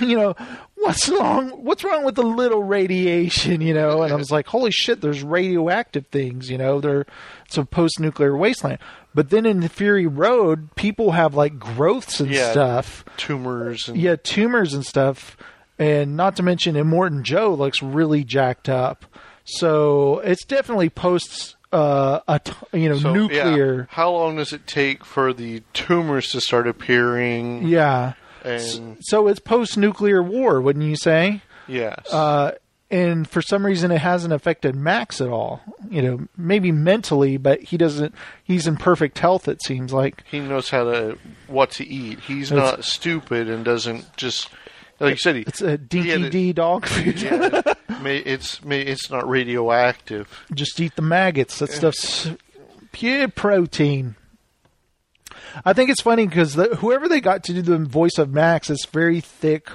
you know, what's wrong, what's wrong with the little radiation, you know? And I was like, holy shit, there's radioactive things, you know, they're, it's a post nuclear wasteland. But then in the Fury Road, people have like growths and Yeah. stuff. tumors and Yeah, tumors and stuff. And not to mention, Immortan Joe looks really jacked up. So it's definitely post, uh, a t- you know, so, nuclear. Yeah. How long does it take for the tumors to start appearing? Yeah. And So it's post nuclear war, wouldn't you say? yes, Uh, and for some reason, it hasn't affected Max at all. You know, maybe mentally, but he doesn't. He's in perfect health. It seems like. he knows how to what to eat. He's It's- not stupid and doesn't just like you said. He, It's a DTD dog food. yeah, may, it's may, it's not radioactive. just eat the maggots. That stuff's pure protein. I think it's funny because the, whoever they got to do the voice of Max is very thick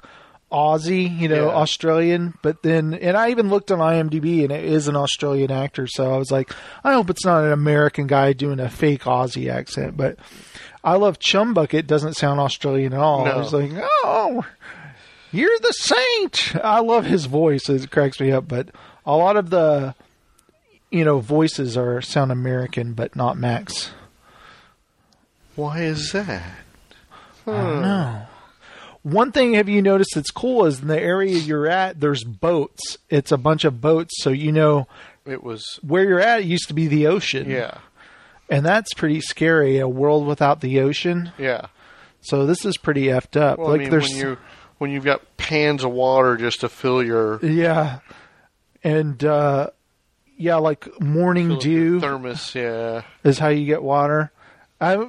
Aussie, you know, Yeah. Australian. But then, and I even looked on IMDb and it is an Australian actor. So I was like, I hope it's not an American guy doing a fake Aussie accent. But I love Chumbucket. Doesn't sound Australian at all. No. He's like, oh, you're the saint. I love his voice. It cracks me up. But a lot of the, you know, voices are sound American, but not Max. Why is that? I don't know. One thing have you noticed that's cool is in the area you're at, there's boats. It's a bunch of boats, so you know It was where you're at. It used to be the ocean, yeah, and that's pretty scary. A world without the ocean. yeah. So this is pretty effed up. Well, like I mean, there's when you when you've got pans of water just to fill your yeah, and uh, yeah, like morning dew. thermos, yeah, is how you get water. I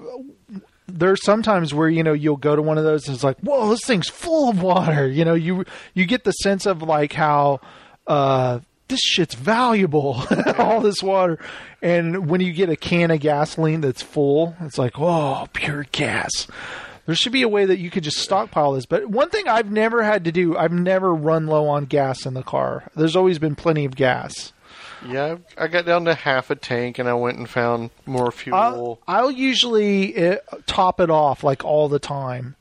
there's sometimes where you know you'll go to one of those and it's like, whoa, this thing's full of water. You know, you you get the sense of like how uh, this shit's valuable, (laughs) all this water. And when you get a can of gasoline that's full, it's like, oh, pure gas. There should be a way that you could just stockpile this. But one thing I've never had to do, I've never run low on gas in the car. There's always been plenty of gas. yeah. I got down to half a tank, and I went and found more fuel. I'll, I'll usually uh, top it off like all the time,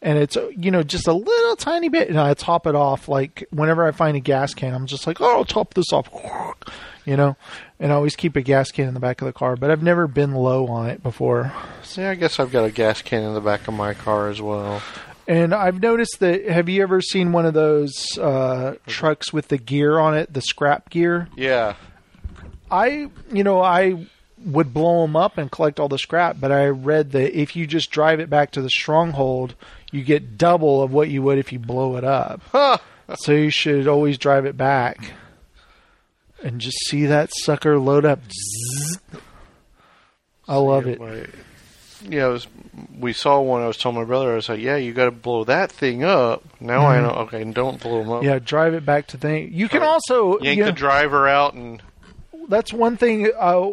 and it's you know just a little tiny bit, and I top it off like whenever I find a gas can, I'm just like, oh, I'll top this off, (laughs) you know, and I always keep a gas can in the back of the car, but I've never been low on it before. yeah, I guess I've got a gas can in the back of my car as well. And I've noticed that. Have you ever seen one of those uh, trucks with the gear on it, the scrap gear? Yeah, I, you know, I would blow them up and collect all the scrap, but I read that if you just drive it back to the stronghold, you get double of what you would if you blow it up. So you should always drive it back and just see that sucker load up. Zzz. I love it. Yeah, it was, we saw one. I was telling my brother, I was like, "Yeah, you got to blow that thing up." Now I know. Okay, and don't blow them up. Mm-hmm. Yeah, drive it back to thing. You can also yank you know, the driver out and that's one thing. Uh,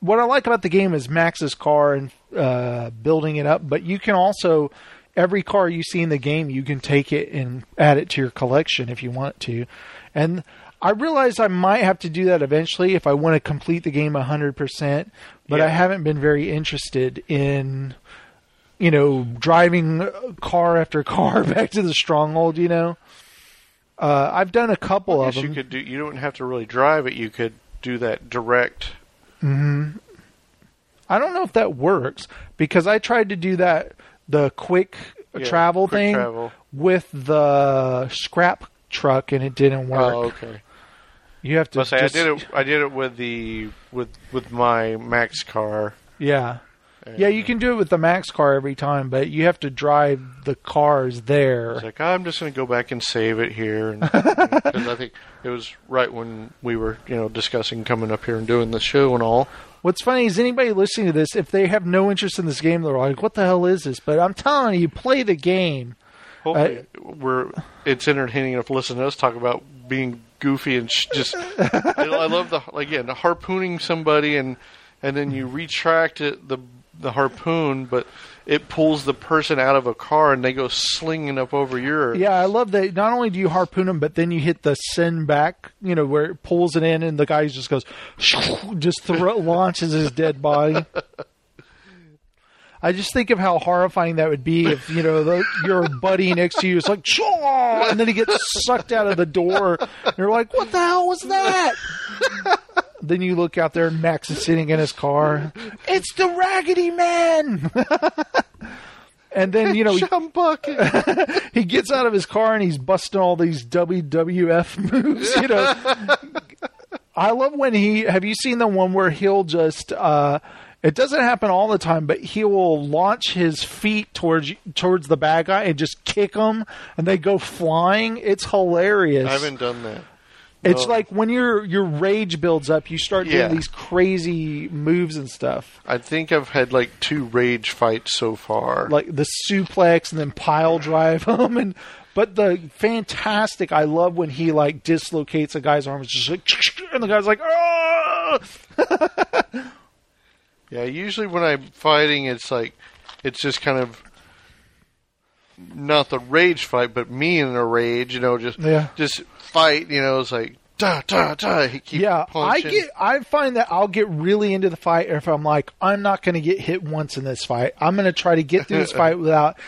what I like about the game is Max's car and uh, building it up, but you can also every car you see in the game, you can take it and add it to your collection if you want to. And I realize I might have to do that eventually if I want to complete the game 100%, but I haven't been very interested in you know driving car after car (laughs) back to the stronghold, you know. Uh, I've done a couple I of them. you could do. You don't have to really drive it. You could do that direct. Mhm. I don't know if that works because I tried to do that the quick Yeah, travel quick thing travel. with the scrap truck and it didn't work. Oh, okay. You have to Let's say just, I did it. I did it with the with with my Max car. Yeah. Yeah, you can do it with the Max car every time, but you have to drive the cars It's there. like I'm just going to go back and save it here, (laughs) because I think it was right when we were, you know, discussing coming up here and doing the show and all. What's funny is anybody listening to this, if they have no interest in this game, they're like, "What the hell is this?" But I'm telling you, play the game. Hopefully, uh, we're it's entertaining enough to listen to us talk about being goofy and sh- just. I, I love the again harpooning somebody and and then you retract it, the the harpoon, but it pulls the person out of a car and they go slinging up over your. Yeah, I love that. Not only do you harpoon them, but then you hit the send back, you know, where it pulls it in, and the guy just goes, (laughs) just throw, launches his dead body. I just think of how horrifying that would be if you know the, your buddy next to you is like, "Chaw!" and then he gets sucked out of the door. And you're like, "What the hell was that?" then you look out there, and Max is sitting in his car. It's the Raggedy Man. (laughs) and then you know he- (laughs) he gets out of his car and he's busting all these WWF moves. You know, (laughs) I love when he. Have you seen the one where he'll just? uh It doesn't happen all the time, but he will launch his feet towards towards the bad guy and just kick them, and they go flying. It's hilarious. I haven't done that. it's no. like when your your rage builds up, you start Yeah. doing these crazy moves and stuff. I think I've had like two rage fights so far. like the suplex and then pile drive (laughs) him and but the fantastic I love when he like dislocates a guy's arm just like (laughs) and the guy's like oh (laughs) Yeah, usually when I'm fighting, it's like it's just kind of not the rage fight, but me in a rage. You know, just Yeah. just fight. You know, it's like da da da. He keeps yeah I get I find that I'll get really into the fight if I'm like I'm not going to get hit once in this fight I'm going to try to get through this (laughs) fight without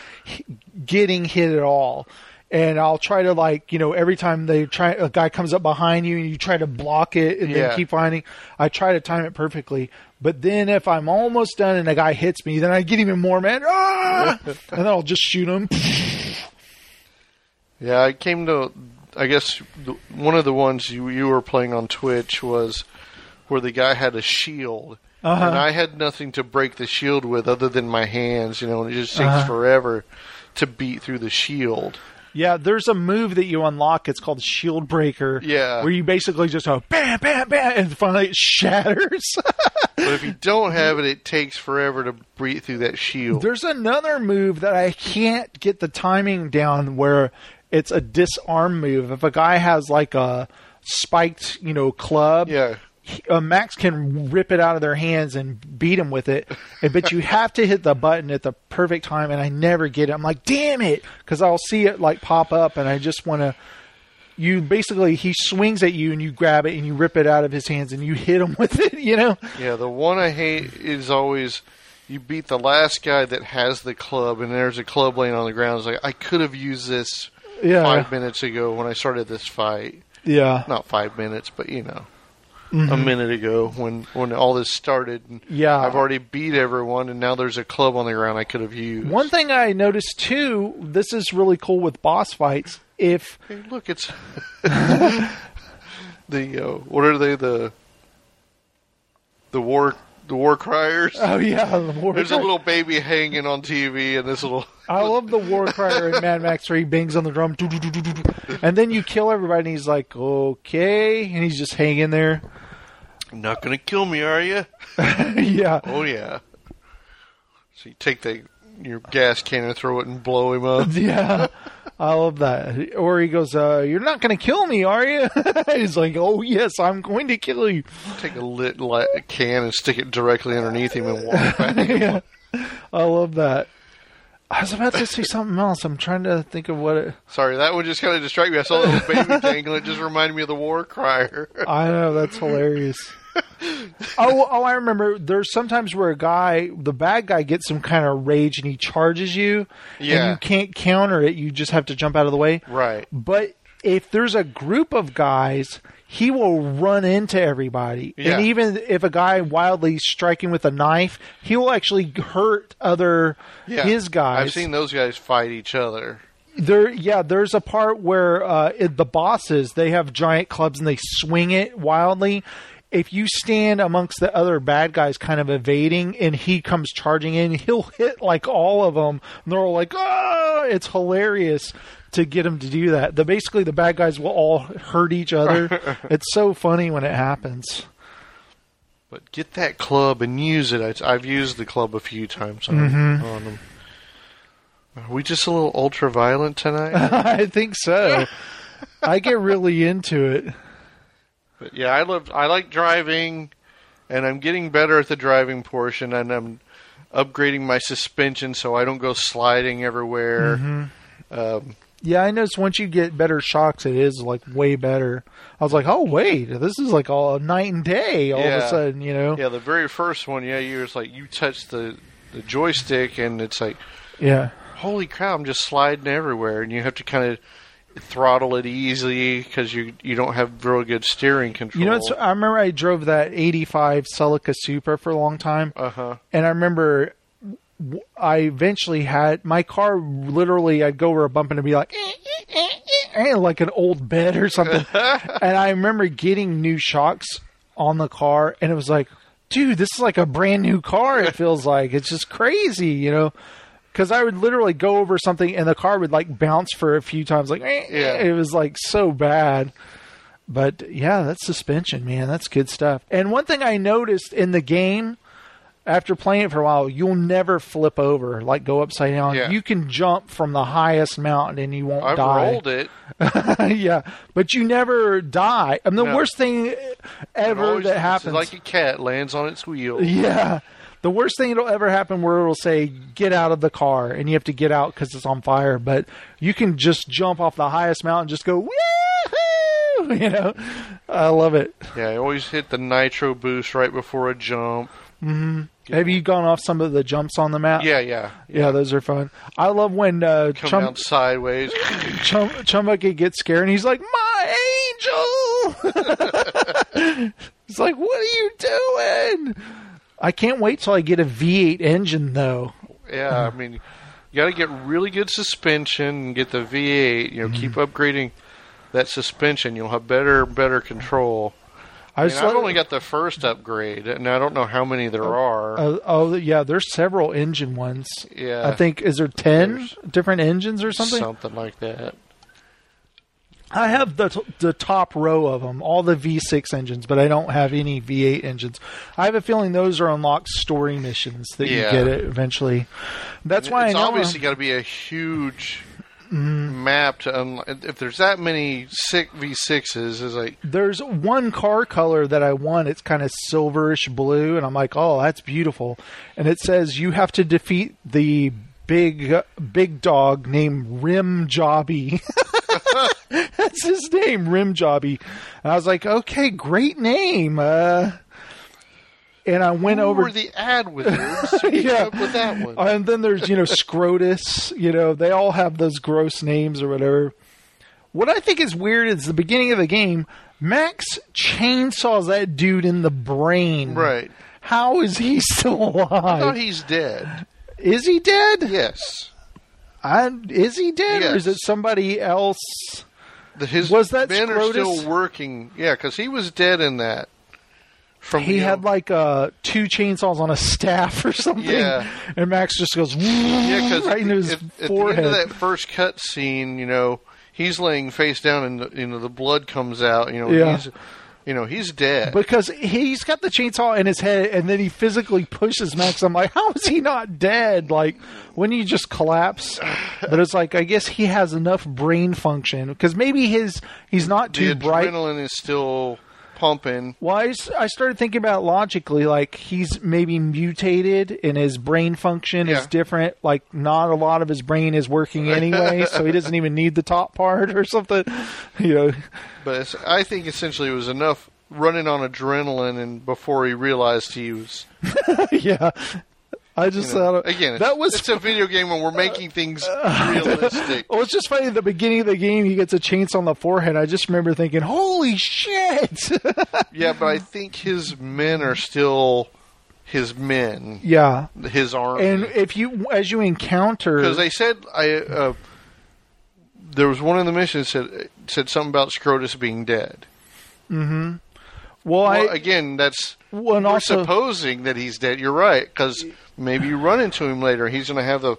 getting hit at all and I'll try to like you know every time they try a guy comes up behind you and you try to block it and Yeah. then keep finding I try to time it perfectly but then if I'm almost done and a guy hits me then I get even more mad ah! (laughs) and then I'll just shoot him (laughs) Yeah, I came to. I guess the, one of the ones you you were playing on Twitch was where the guy had a shield, Uh-huh. and I had nothing to break the shield with other than my hands. You know, and it just takes Uh-huh. forever to beat through the shield. Yeah, there's a move that you unlock. It's called Shield Breaker. Yeah. Where you basically just go bam, bam, bam, and finally it shatters. (laughs) But if you don't have it, it takes forever to breathe through that shield. there's another move that I can't get the timing down where it's a disarm move. If a guy has like a spiked, you know, club, Yeah. Uh, Max can rip it out of their hands and beat him with it. but you have to hit the button at the perfect time, and I never get it. I'm like, damn it, because I'll see it like pop up, and I just want to. You basically he swings at you and you grab it and you rip it out of his hands and you hit him (laughs) with it. You know, Yeah, the one I hate is always you beat the last guy that has the club, and there's a club laying on the ground. It's like I could have used this yeah, five minutes ago when I started this fight. yeah, Not five minutes, but you know, a minute ago when when all this started. And Mm-hmm. Yeah. I've already beat everyone, and now there's a club on the ground I could have used. One thing I noticed too, this is really cool with boss fights. If Hey, look, it's (laughs) the uh, what are they the the war the war criers. oh yeah, the war There's a little baby hanging on TV, and this little. I love the war crier in Mad Max where he bangs on the drum, and then you kill everybody, and he's like, okay, and he's just hanging there. Not gonna kill me, are you? (laughs) yeah, Oh yeah. So you take the your gas can and throw it and blow him up. (laughs) Yeah, I love that. Or he goes, uh, "You're not going to kill me, are you?" (laughs) He's like, "Oh yes, I'm going to kill you." Take a lit li- can and stick it directly underneath him and walk back. (laughs) yeah, I love that. I was about to say something else. I'm trying to think of what it. Sorry, that one just kind of distracted me. I saw the little baby dangle. It just reminded me of the war crier. I know that's hilarious. (laughs) oh, oh, I remember. There's sometimes where a guy, the bad guy, gets some kind of rage and he charges you, Yeah. and you can't counter it. You just have to jump out of the way. right. But if there's a group of guys, he will run into everybody. Yeah. And even if a guy wildly striking with a knife, he will actually hurt other Yeah. his guys. I've seen those guys fight each other. there yeah there's a part where uh it, the bosses they have giant clubs and they swing it wildly if you stand amongst the other bad guys kind of evading and he comes charging in he'll hit like all of them and they're all like oh it's hilarious to get him to do that the basically the bad guys will all hurt each other (laughs) it's so funny when it happens But get that club and use it. I- I've used the club a few times on, Mm-hmm. on them. Are we just a little ultra violent tonight? (laughs) i think so i get really into it but yeah, I love. I like driving, and I'm getting better at the driving portion, and I'm upgrading my suspension so I don't go sliding everywhere. Mm-hmm. Um, Yeah, I noticed once you get better shocks, it is like way better. I was like, oh wait, this is like all night and day. All of a sudden, you know. yeah, the very first one, yeah, you was like you touch the the joystick, and it's like Yeah. holy cow, I'm just sliding everywhere, and you have to kind of throttle it easily because you you don't have real good steering control. You know, it's, I remember I drove that '85 Celica Supra for a long time, uh huh. and I remember I eventually had my car. Literally, I'd go over a bump and it'd be like. "Eh, eh, eh, eh," eh," like an old bed or something. (laughs) and I remember getting new shocks on the car, and it was like, dude, this is like a brand new car. It (laughs) feels like it's just crazy, you know. Because I would literally go over something, and the car would like bounce for a few times. Like, eh, Yeah. it was like so bad. But yeah, that's suspension, man. That's good stuff. And one thing I noticed in the game, after playing it for a while, you'll never flip over, like go upside down. Yeah. You can jump from the highest mountain and you won't I've die. rolled it. (laughs) yeah, but you never die. I mean, the No. worst thing ever always- that it's happens. like a cat lands on its wheel. (laughs) yeah. The worst thing that'll ever happen where it'll say, get out of the car, and you have to get out because it's on fire. But you can just jump off the highest mountain, just go, (laughs) You know, I love it. Yeah, I always hit the nitro boost right before a jump. Have you gone off some of the jumps on the map? Yeah, yeah. Yeah, those are fun. I love when uh, Come Chum, down sideways. (laughs) Chum, Chumbucket gets scared and he's like, "My angel!" (laughs) He's like, "What are you doing?" I can't wait till I get a V8 engine though. yeah, I mean, you got to get really good suspension and get the V8. You know, keep Mm-hmm. upgrading that suspension. You'll have better, better control. I I've only got the first upgrade, and I don't know how many there are. Uh, oh yeah, there's several engine ones. Yeah. I think is there ten There's- different engines or something? Something like that. I have the t- the top row of them, all the V6 engines, but I don't have any V8 engines. I have a feeling those are unlocked story missions that Yeah. you get it eventually. That's why it's I know. obviously got to be a huge Mm-hmm. map to unlock. If there's that many sick V6s, is like There's one car color that I want. It's kind of silverish blue, and I'm like, oh, that's beautiful. And it says you have to defeat the big big dog named Rim Jobby. (laughs) (laughs) (laughs) that's his name, Rim Jobby. And I was like, okay, great name. Uh, and I went who over the ad (laughs) wizards Yeah. up with that one? and then there's, you know, Scrotus. You know, they all have those gross names or whatever. What I think is weird is the beginning of the game, Max chainsaws that dude in the brain. Right. How is he still alive? I thought he's dead. is he dead? Yes. I, is he dead, or is it somebody else? His Was that men are still working. Yeah, because he was dead in that. From He had know- like uh, two chainsaws on a staff or (laughs) something. Yeah. And Max just goes yeah, because right into his at, at the end of that first cut scene, you know, he's laying face down, and the, you know the blood comes out. You know, Yeah. he's You know, he's dead. because he's got the chainsaw in his head and then he physically pushes Max. I'm like, how is he not dead? Like, when you just collapse? But it's like, I guess he has enough brain function because maybe his he's not the too bright. adrenaline is still pumping. Well, I, I started thinking about logically, like he's maybe mutated and his brain function is different. Like, not a lot of his brain is working anyway, (laughs) so he doesn't even need the top part or something. (laughs) You know, But it's, I think essentially it was enough running on adrenaline, and before he realized he was (laughs) yeah. I just thought again. It's, that was it's a video game, and we're making things realistic. (laughs) Well, it's just funny. At the beginning of the game, he gets a chainsaw on the forehead. I just remember thinking, "Holy shit!" (laughs) Yeah, but I think his men are still his men, yeah, his army. and if you, as you encounter, because they said I uh, there was one in the mission that said said something about Scrotus being dead. well, Well, I again, that's well, we're also, supposing that he's dead. You're right, because maybe you run into him later. He's going to have the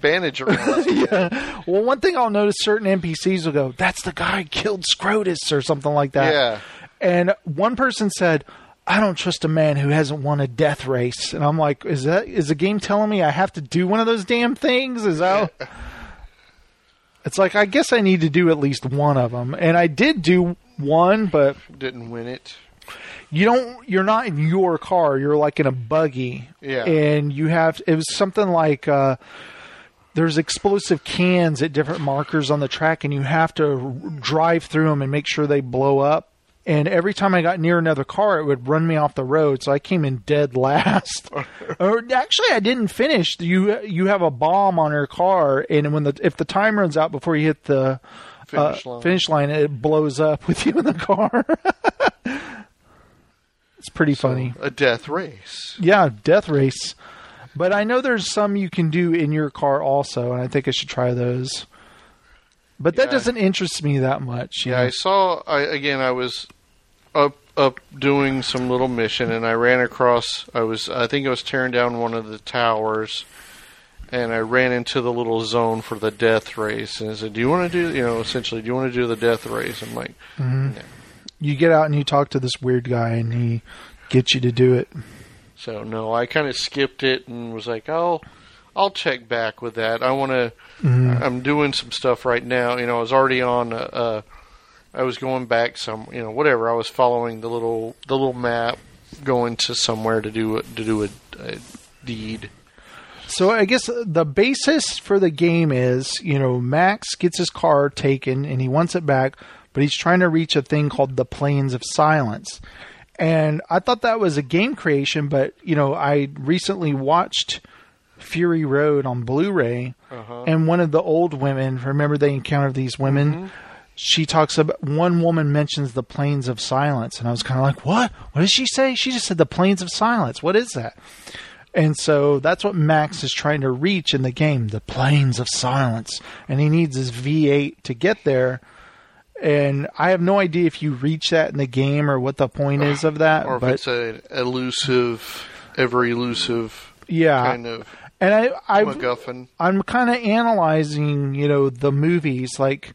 bandage around. head. (laughs) well, one thing I'll notice: certain NPCs will go, "That's the guy who killed Scrotus" or something like that. Yeah. And one person said, "I don't trust a man who hasn't won a death race." And I'm like, "Is that is the game telling me I have to do one of those damn things?" Is that? (laughs) It's like I guess I need to do at least one of them, and I did do one, but Didn't win it. You don't. You're not in your car. You're like in a buggy, Yeah. and you have. It was something like. Uh, there's explosive cans at different markers on the track, and you have to r- drive through them and make sure they blow up. And every time I got near another car, it would run me off the road. So I came in dead last. (laughs) or actually, I didn't finish. You you have a bomb on your car, and when the if the time runs out before you hit the Finish uh, line. finish line, it blows up with you in the car. (laughs) pretty funny. A death race. Yeah, death race. But I know there's some you can do in your car also, and I think I should try those. But that Yeah. doesn't interest me that much. Yeah, know. I saw. I again, I was up up doing some little mission, and I ran across. I was. I think I was tearing down one of the towers, and I ran into the little zone for the death race. And I said, "Do you want to do? You know, essentially, do you want to do the death race?" I'm like, mm-hmm. You get out and you talk to this weird guy, and he gets you to do it. So no, I kind of skipped it and was like, "Oh, I'll check back with that." I want to. I'm doing some stuff right now. You know, I was already on. Uh, I was going back some. You know, whatever. I was following the little the little map, going to somewhere to do a- to do a, a deed. So I guess the basis for the game is, you know, Max gets his car taken and he wants it back, but he's trying to reach a thing called the Plains of Silence. And I thought that was a game creation, but you know, I recently watched Fury Road on Blu-ray, uh-huh. and one of the old women, remember they encountered these women. Mm-hmm. She talks about one woman mentions the plains of silence, and I was kind of like, "What? What did she say?" She just said the plains of silence. What is that? And so that's what Max is trying to reach in the game, the plains of silence. And he needs his V8 to get there. And I have no idea if you reach that in the game or what the point is of that. or if but it's an elusive, ever elusive yeah. kind of and I, I, MacGuffin. I'm kind of analyzing, you know, the movies like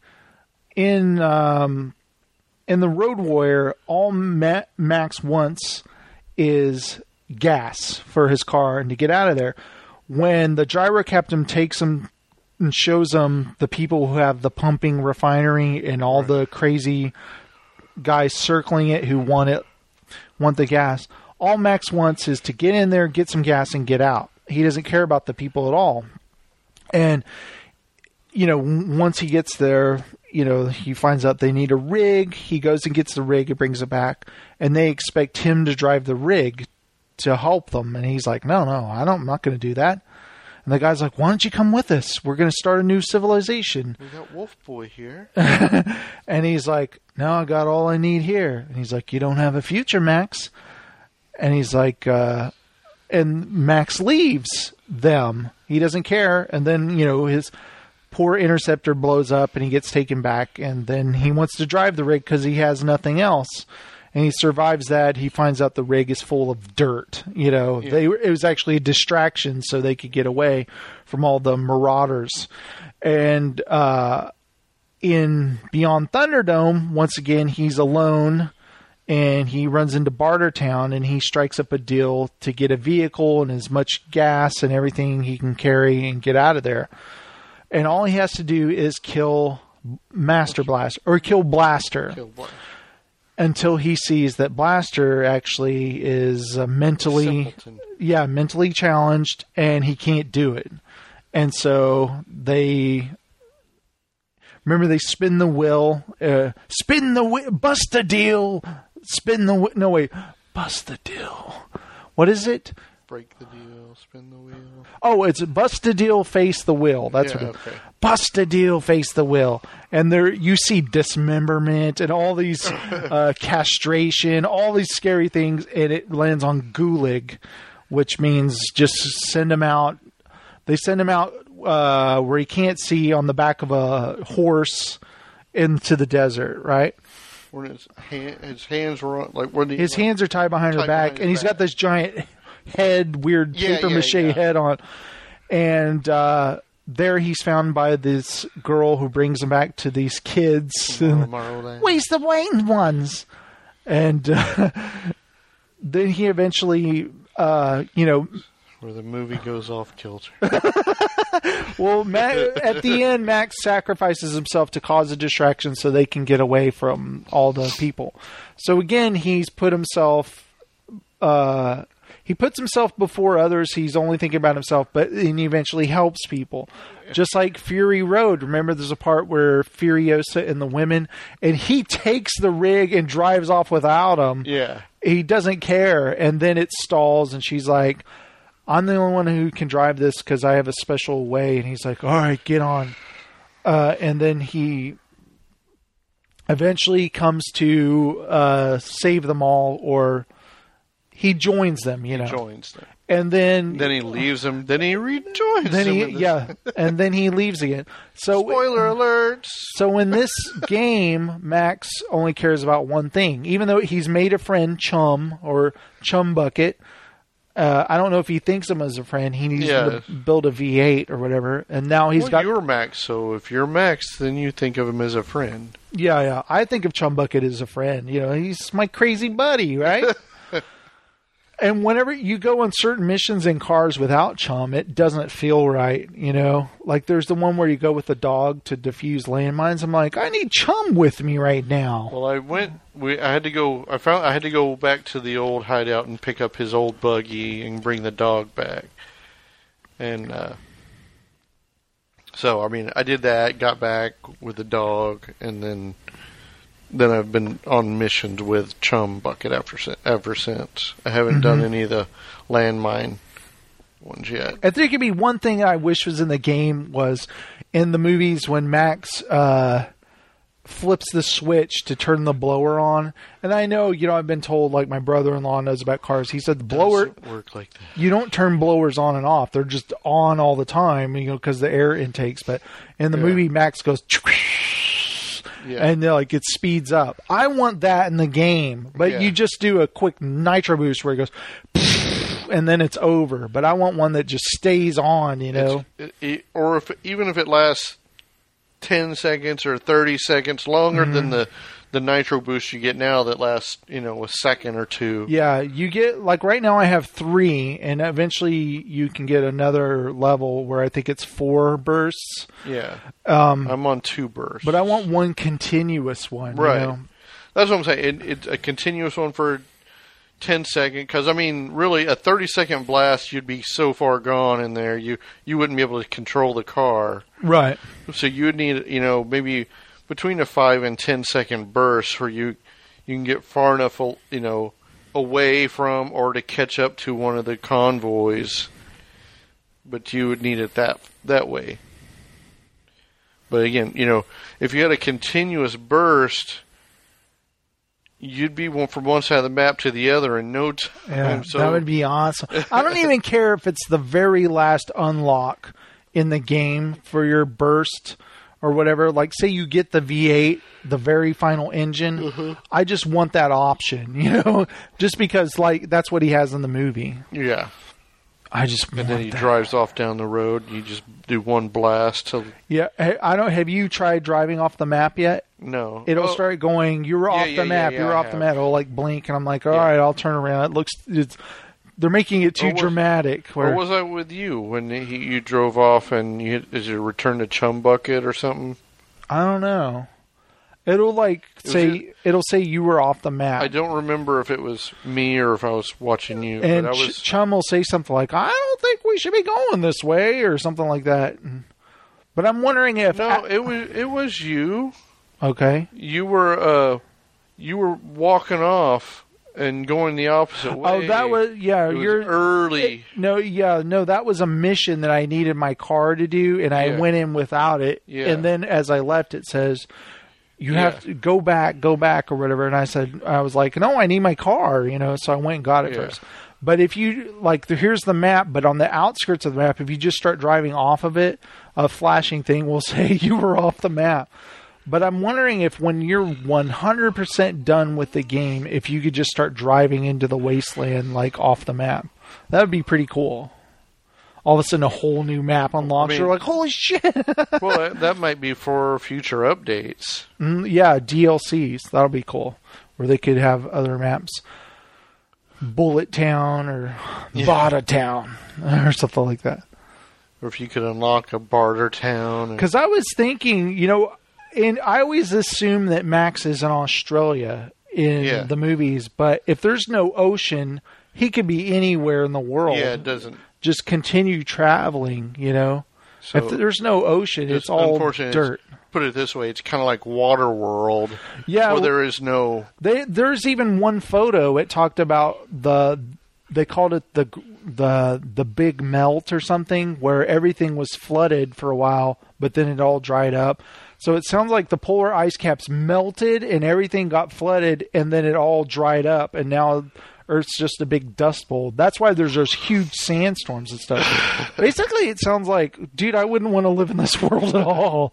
in um, in the Road Warrior. All Ma- Max wants is gas for his car and to get out of there. When the gyro captain takes him and shows them the people who have the pumping refinery and all the crazy guys circling it who want it want the gas. All Max wants is to get in there, get some gas, and get out. He doesn't care about the people at all. And you know, once he gets there, you know, he finds out they need a rig. He goes and gets the rig and brings it back, and they expect him to drive the rig to help them. And he's like, "No, no, I don't. I'm not going to do that." And the guy's like, "Why don't you come with us? We're going to start a new civilization." We got Wolf Boy here. (laughs) And he's like, No, I got all I need here. And he's like, You don't have a future, Max. And he's like, uh, and Max leaves them. He doesn't care. And then, you know, his poor interceptor blows up and he gets taken back. And then he wants to drive the rig because he has nothing else. And he survives that. He finds out the rig is full of dirt. You know, they it was actually a distraction so they could get away from all the marauders. And uh, in Beyond Thunderdome, once again, he's alone and he runs into Bartertown and he strikes up a deal to get a vehicle and as much gas and everything he can carry and get out of there. And all he has to do is kill Master Blaster or kill Blaster Kill Black. Until he sees that Blaster actually is uh, mentally Simpleton. yeah, mentally challenged and he can't do it. And so they remember they spin the wheel, uh, spin the wheel, bust the deal, spin the wheel. No wait, bust the deal. What is it? Break the deal, spin the wheel. Oh, it's bust a deal, face the will. That's Yeah, what. It, okay. Bust a deal, face the will, and there you see dismemberment and all these (laughs) uh, castration, all these scary things, and it lands on Gulag, which means just send him out. They send him out uh, where he can't see on the back of a horse into the desert, right? When his, hand, his hands were on, like, when he, His hands are tied behind her back, behind and he's got this giant head, weird Yeah, paper yeah, mache yeah. head on. And uh, there he's found by this girl who brings him back to these kids. Tomorrowland. Where's the Wayne ones? And uh, (laughs) then he eventually, uh, you know, Where the movie goes off kilter. (laughs) well, at the end, Max sacrifices himself to cause a distraction so they can get away from all the people. So again, he's put himself. Uh, he puts himself before others. He's only thinking about himself, but and he eventually helps people. Just like Fury Road. Remember, there's a part where Furiosa and the women, and he takes the rig and drives off without them. yeah. he doesn't care and then it stalls and she's like i'm the only one who can drive this because i have a special way and he's like all right get on uh, and then he eventually comes to uh, save them all or he joins them you know Joins them. and then Then he leaves them. Then he rejoins then them. he yeah and then he leaves again so Spoiler alerts. so in this game, Max only cares about one thing. Even though he's made a friend, Chum or Chum Bucket, uh, I don't know if he thinks him as a friend. He needs Yeah. to build a V8 or whatever, and now he's well, got. you're Max, so if you're Max, then you think of him as a friend. Yeah, yeah. I think of Chum Bucket as a friend. You know, he's my crazy buddy, right? (laughs) and whenever you go on certain missions in cars without Chum, it doesn't feel right. You know, like there's the one where you go with the dog to defuse landmines. I'm like, I need Chum with me right now. Well, I went. We I had to go. I found I had to go back to the old hideout and pick up his old buggy and bring the dog back. And uh, so, I mean, I did that. Got back with the dog, and then then I've been on missions with Chum Bucket after ever since. I haven't done any of the landmine ones yet. I think it'd be one thing I wish was in the game was in the movies when Max uh, flips the switch to turn the blower on. And I know, you know, I've been told, like my brother-in-law knows about cars. He said the blower, work like that. you don't turn blowers on and off; they're just on all the time, you know, because the air intakes. But in the Yeah. movie, Max goes. Yeah. And uh, like it speeds up. I want that in the game, but Yeah. you just do a quick nitro boost where it goes, (laughs) and then it's over. But I want one that just stays on. You know, it, it- or if even if it lasts ten seconds or thirty seconds longer Mm-hmm. than the the nitro boost you get now that lasts you know a second or two. Yeah, you get like right now I have three, and eventually you can get another level where I think it's four bursts. Yeah, um, I'm on two bursts, But I want one continuous one. you Right. know? That's what I'm saying. It, it's a continuous one for 10 second because I mean, really, a 30 second blast, you'd be so far gone in there, you you wouldn't be able to control the car. Right. So you would need, you know, maybe between a five and ten second burst where you you can get far enough, you know, away from or to catch up to one of the convoys. But you would need it that that way. But again, you know, if you had a continuous burst, you'd be one from one side of the map to the other in no time. Yeah, (laughs) so that would be awesome. I don't even care if it's the very last unlock in the game for your burst or whatever. Like, say you get the V8, the very final engine. Mm-hmm. I just want that option, (laughs) you know, just because like that's what he has in the movie. yeah. I just And then he that. drives off down the road. You just do one blast till Yeah, hey, I don't. Have you tried driving off the map yet? No. It'll Oh, start going. You're off yeah, the yeah, map. yeah, you're I off the map. It'll like blink, and I'm like, all right, I'll turn around. It looks. It's. They're making it too was- dramatic. Or Where, was I with you when he, you drove off and you is it return to Chum Bucket or something? I don't know. It'll like say it'll say you were off the map. I don't remember if it was me or if I was watching you. and I was. Chum will say something like, "I don't think we should be going this way" or something like that. But I'm wondering if no, it was it was you. okay. You were uh, you were walking off and going the opposite way. Oh, that was yeah. It was you're early. No, yeah, no, that was a mission that I needed my car to do, and I Yeah. went in without it. Yeah. And then as I left, it says, "You Yeah. have to go back, go back, or whatever." And I said, "I was like, no, I need my car," you know. So I went and got it first. But if you like, the, here's the map. But on the outskirts of the map, if you just start driving off of it, a flashing thing will (laughs) say you were off the map. But I'm wondering if when you're 100% done with the game, if you could just start driving into the wasteland like off the map. That would be pretty cool. All of a sudden, a whole new map unlocks. I mean- You're like, holy shit! (laughs) well, that, that might be for future updates. Mm, yeah, DLCs. That'll be cool. Where they could have other maps. Bullet Town or Bada Town or something like that. Or if you could unlock a barter town. and- Because I was thinking, you know, and I always assume that Max is in Australia in Yeah. the movies, but if there's no ocean, he could be anywhere in the world. yeah, it doesn't. Just continue traveling, you know. So if there's no ocean, it's all dirt. Put it this way: it's kind of like Water World, Yeah, where there is no. They, there's even one photo. It talked about the. They called it the the the big melt or something, where everything was flooded for a while, but then it all dried up. So it sounds like the polar ice caps melted and everything got flooded, and then it all dried up, and now Earth's just a big dust bowl. That's why there's those huge sandstorms and stuff. (laughs) Basically, it sounds like, dude, I wouldn't want to live in this (laughs) world at all.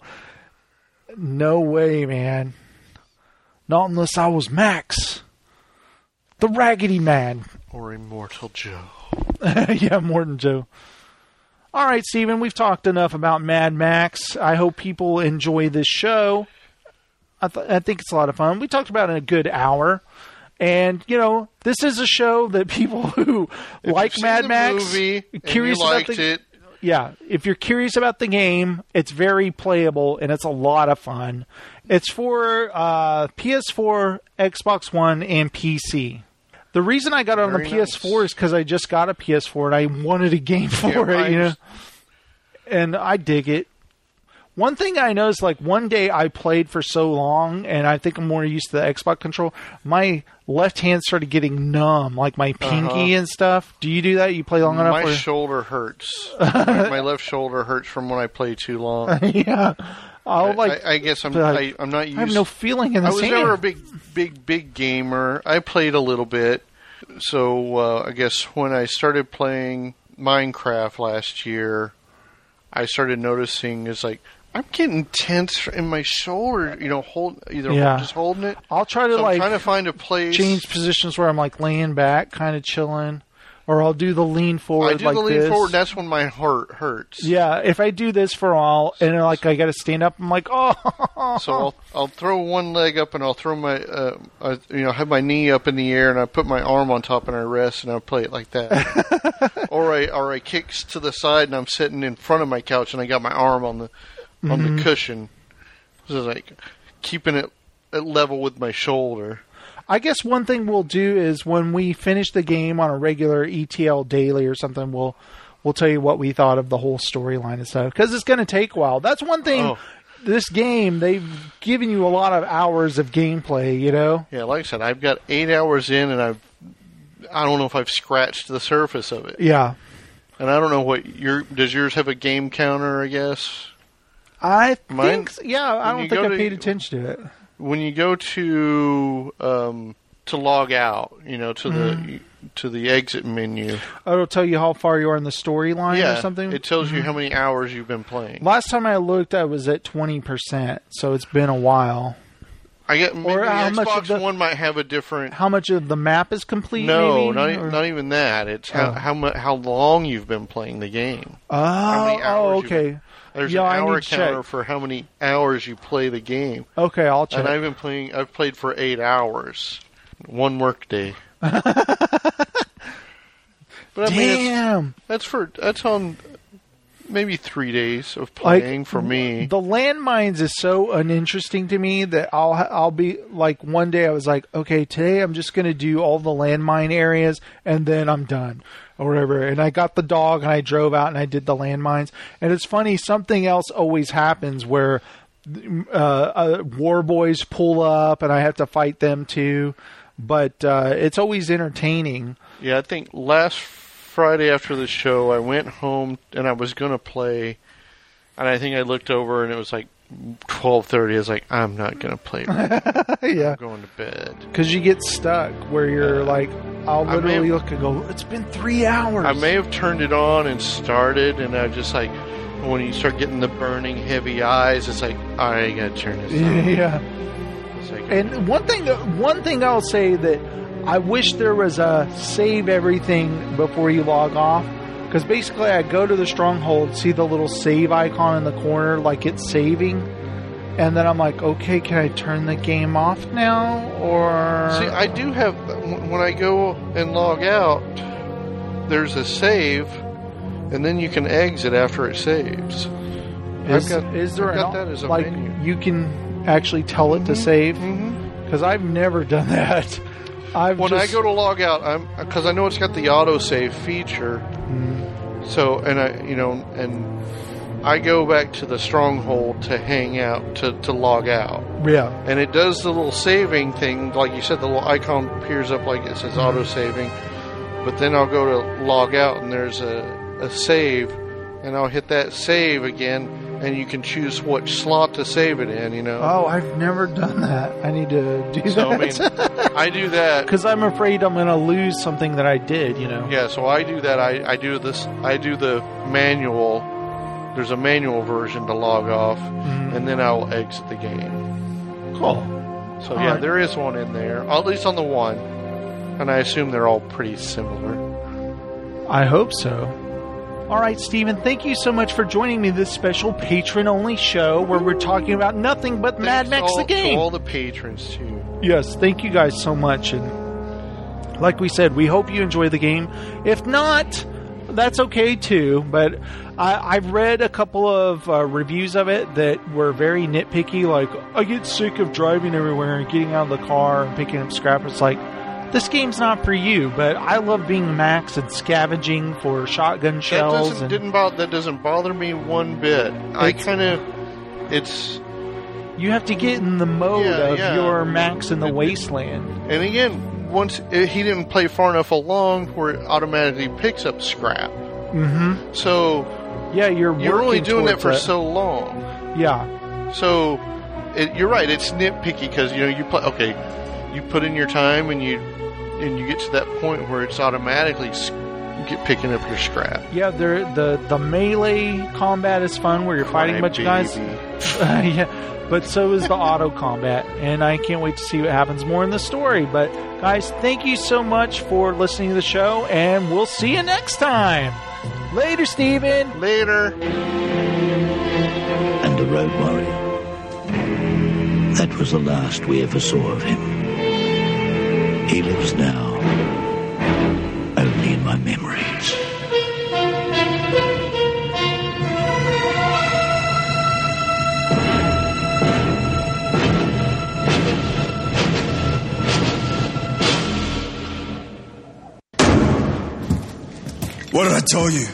No way, man. Not unless I was Max. The Raggedy Man. Or Immortan Joe. (laughs) yeah, Immortan Joe. All right, Steven, we've talked enough about Mad Max. I hope people enjoy this show. I, th- I think it's a lot of fun. We talked about it in a good hour. And, you know, this is a show that people (laughs) who If like Mad Max, movie curious about liked the it, yeah, if you're curious about the game, it's very playable and it's a lot of fun. It's for uh, PS4, Xbox One, and PC. The reason I got it on the Very PS4 is because I just got a PS4 and I wanted a game (laughs) for it, I you know. And I dig it. One thing I know is like one day I played for so long, and I think I'm more used to the Xbox control. My left hand started getting numb, like my uh-huh. pinky and stuff. Do you do that? You play long enough? my where- shoulder hurts. (laughs) my left shoulder hurts from when I play too long. (laughs) yeah, I'll like. I, I guess I'm like, I, I'm not used. I have no feeling in the I was hand. never a big, big, big gamer. I played a little bit. So uh, I guess when I started playing Minecraft last year, I started noticing is like I'm getting tense in my shoulder. You know, hold either Yeah. just holding it. I'll try to So I'm like trying to find a place. change positions where I'm like laying back, kind of chilling, or I'll do the lean forward I do like the lean this. forward. That's when my heart hurts. yeah, if I do this for all, and like I got to stand up, I'm like, oh, So I'll I'll throw one leg up and I'll throw my uh, I, you know have my knee up in the air and I put my arm on top and I rest and I play it like that. (laughs) or I or I kicks to the side and I'm sitting in front of my couch and I got my arm on the on Mm-hmm. the cushion. So like keeping it at level with my shoulder. I guess one thing we'll do is when we finish the game on a regular ETL daily or something, we'll we'll tell you what we thought of the whole storyline and stuff because it's going to take a while. That's one thing. Oh. This game, they've given you a lot of hours of gameplay. You know, Yeah, like I said, I've got eight hours in and I've I don't know if I've scratched the surface of it. yeah. And I don't know what your does yours have a game counter, I guess? I Mine- think, yeah, I don't think I to- paid attention to it. When you go to um, to log out, you know, to Mm-hmm. the to the exit menu, Oh, it'll tell you how far you are in the storyline yeah, or something. it tells Mm-hmm. you how many hours you've been playing. Last time I looked, I was at twenty percent, so it's been a while. I get maybe Or how the much Xbox of the- One might have a different. How much of the map is complete? No, maybe? not e- not even that. It's how Oh. how mu- how long you've been playing the game. Oh, many oh, okay. There's Yeah, an hour counter check. for how many hours you play the game. Okay, I'll check. And I've been playing. I've played for eight hours, one work day. (laughs) but I mean, Damn. that's for that's on maybe three days of Like, playing for me. The landmines is so uninteresting to me that I'll I'll be like one day I was like, okay, today I'm just gonna do all the landmine areas and then I'm done or whatever. And I got the dog and I drove out and I did the landmines. And it's funny, something else always happens where uh, uh, war boys pull up and I have to fight them too. But uh, it's always entertaining. Yeah, I think last Friday after the show, I went home and I was gonna play, and I think I looked over and it was like twelve thirty. I was like, I'm not gonna play. (laughs) yeah. I'm going to bed. Because you get stuck where you're like, I'll literally have- look and go, it's been three hours. I may have turned it on and started, and I just like when you start getting the burning heavy eyes, it's like I gotta turn this (laughs) on. yeah. Like, And one thing, one thing I'll say that I wish there was a save everything before you log off. Because basically, I go to the stronghold, see the little save icon in the corner, like it's saving, and then I'm like, okay, can I turn the game off now? Or See, I do have when I go and log out, there's a save, and then you can exit after it saves. is, got- is there I've an that like menu. you can actually tell it to save? Mm-hmm. Because I've never done (laughs) that. I've When just, I go to log out, I'm because I know it's got the autosave feature. Mm-hmm. So, and I, you know, and I go back to the stronghold to hang out to to log out. yeah, and it does the little saving thing, like you said, the little icon appears up like it says auto saving. But then I'll go to log out, and there's a, a save, and I'll hit that save again, and you can choose what slot to save it in. You know, Oh, I've never done that. I need to do so I that. mean, (laughs) I do that. because I'm afraid I'm going to lose something that I did. You know. Yeah, so I do that. I, I do this. I do the manual. There's a manual version to log off, Mhm. and then I'll exit the game. Cool. So All yeah, right. there is one in there, at least on the one, and I assume they're all pretty similar. I hope so. All right, Stephen, thank you so much for joining me this special patron only show where we're talking about nothing but Mad Thanks Max all, the game. To all the patrons too. Yes, thank you guys so much. And like we said, we hope you enjoy the game. If not, that's okay too. But I, I've read a couple of uh, reviews of it that were very nitpicky. Like, I get sick of driving everywhere and getting out of the car and picking up scrap. It's like, this game's not for you. But I love being Max and scavenging for shotgun That shells. doesn't and, didn't bother that doesn't bother me one bit. I kind of it's you have to get in the mode Yeah, of yeah. your Max in the It- wasteland. and again once it, he didn't play far enough along where it automatically picks up scrap. hmm So Yeah, you're you're only doing that for it. so long. Yeah. So it, you're right. It's nitpicky because you know you play. Okay, you put in your time and you and you get to that point where it's automatically get picking up your scrap. Yeah, there the the melee combat is fun where you're fighting a bunch of guys. (laughs) Yeah, but so is the auto combat, and I can't wait to see what happens more in the story. But guys, thank you so much for listening to the show, and we'll see you next time. Later, Steven. Later. and the road warrior. That was the last we ever saw of him. He lives now, only in my memories. What did I tell you?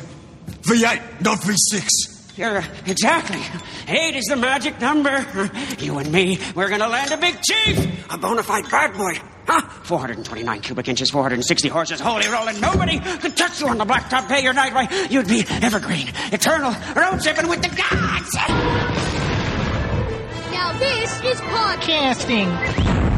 V8, not V6. Yeah, exactly. Eight is the magic number. You and me, we're gonna land a big chief, a bona fide bad boy. Huh? 429 cubic inches, 460 horses, holy rolling. Nobody could touch you on the blacktop day or night. Why, you'd be evergreen, eternal, road tripping with the gods. Now this is podcast. Casting.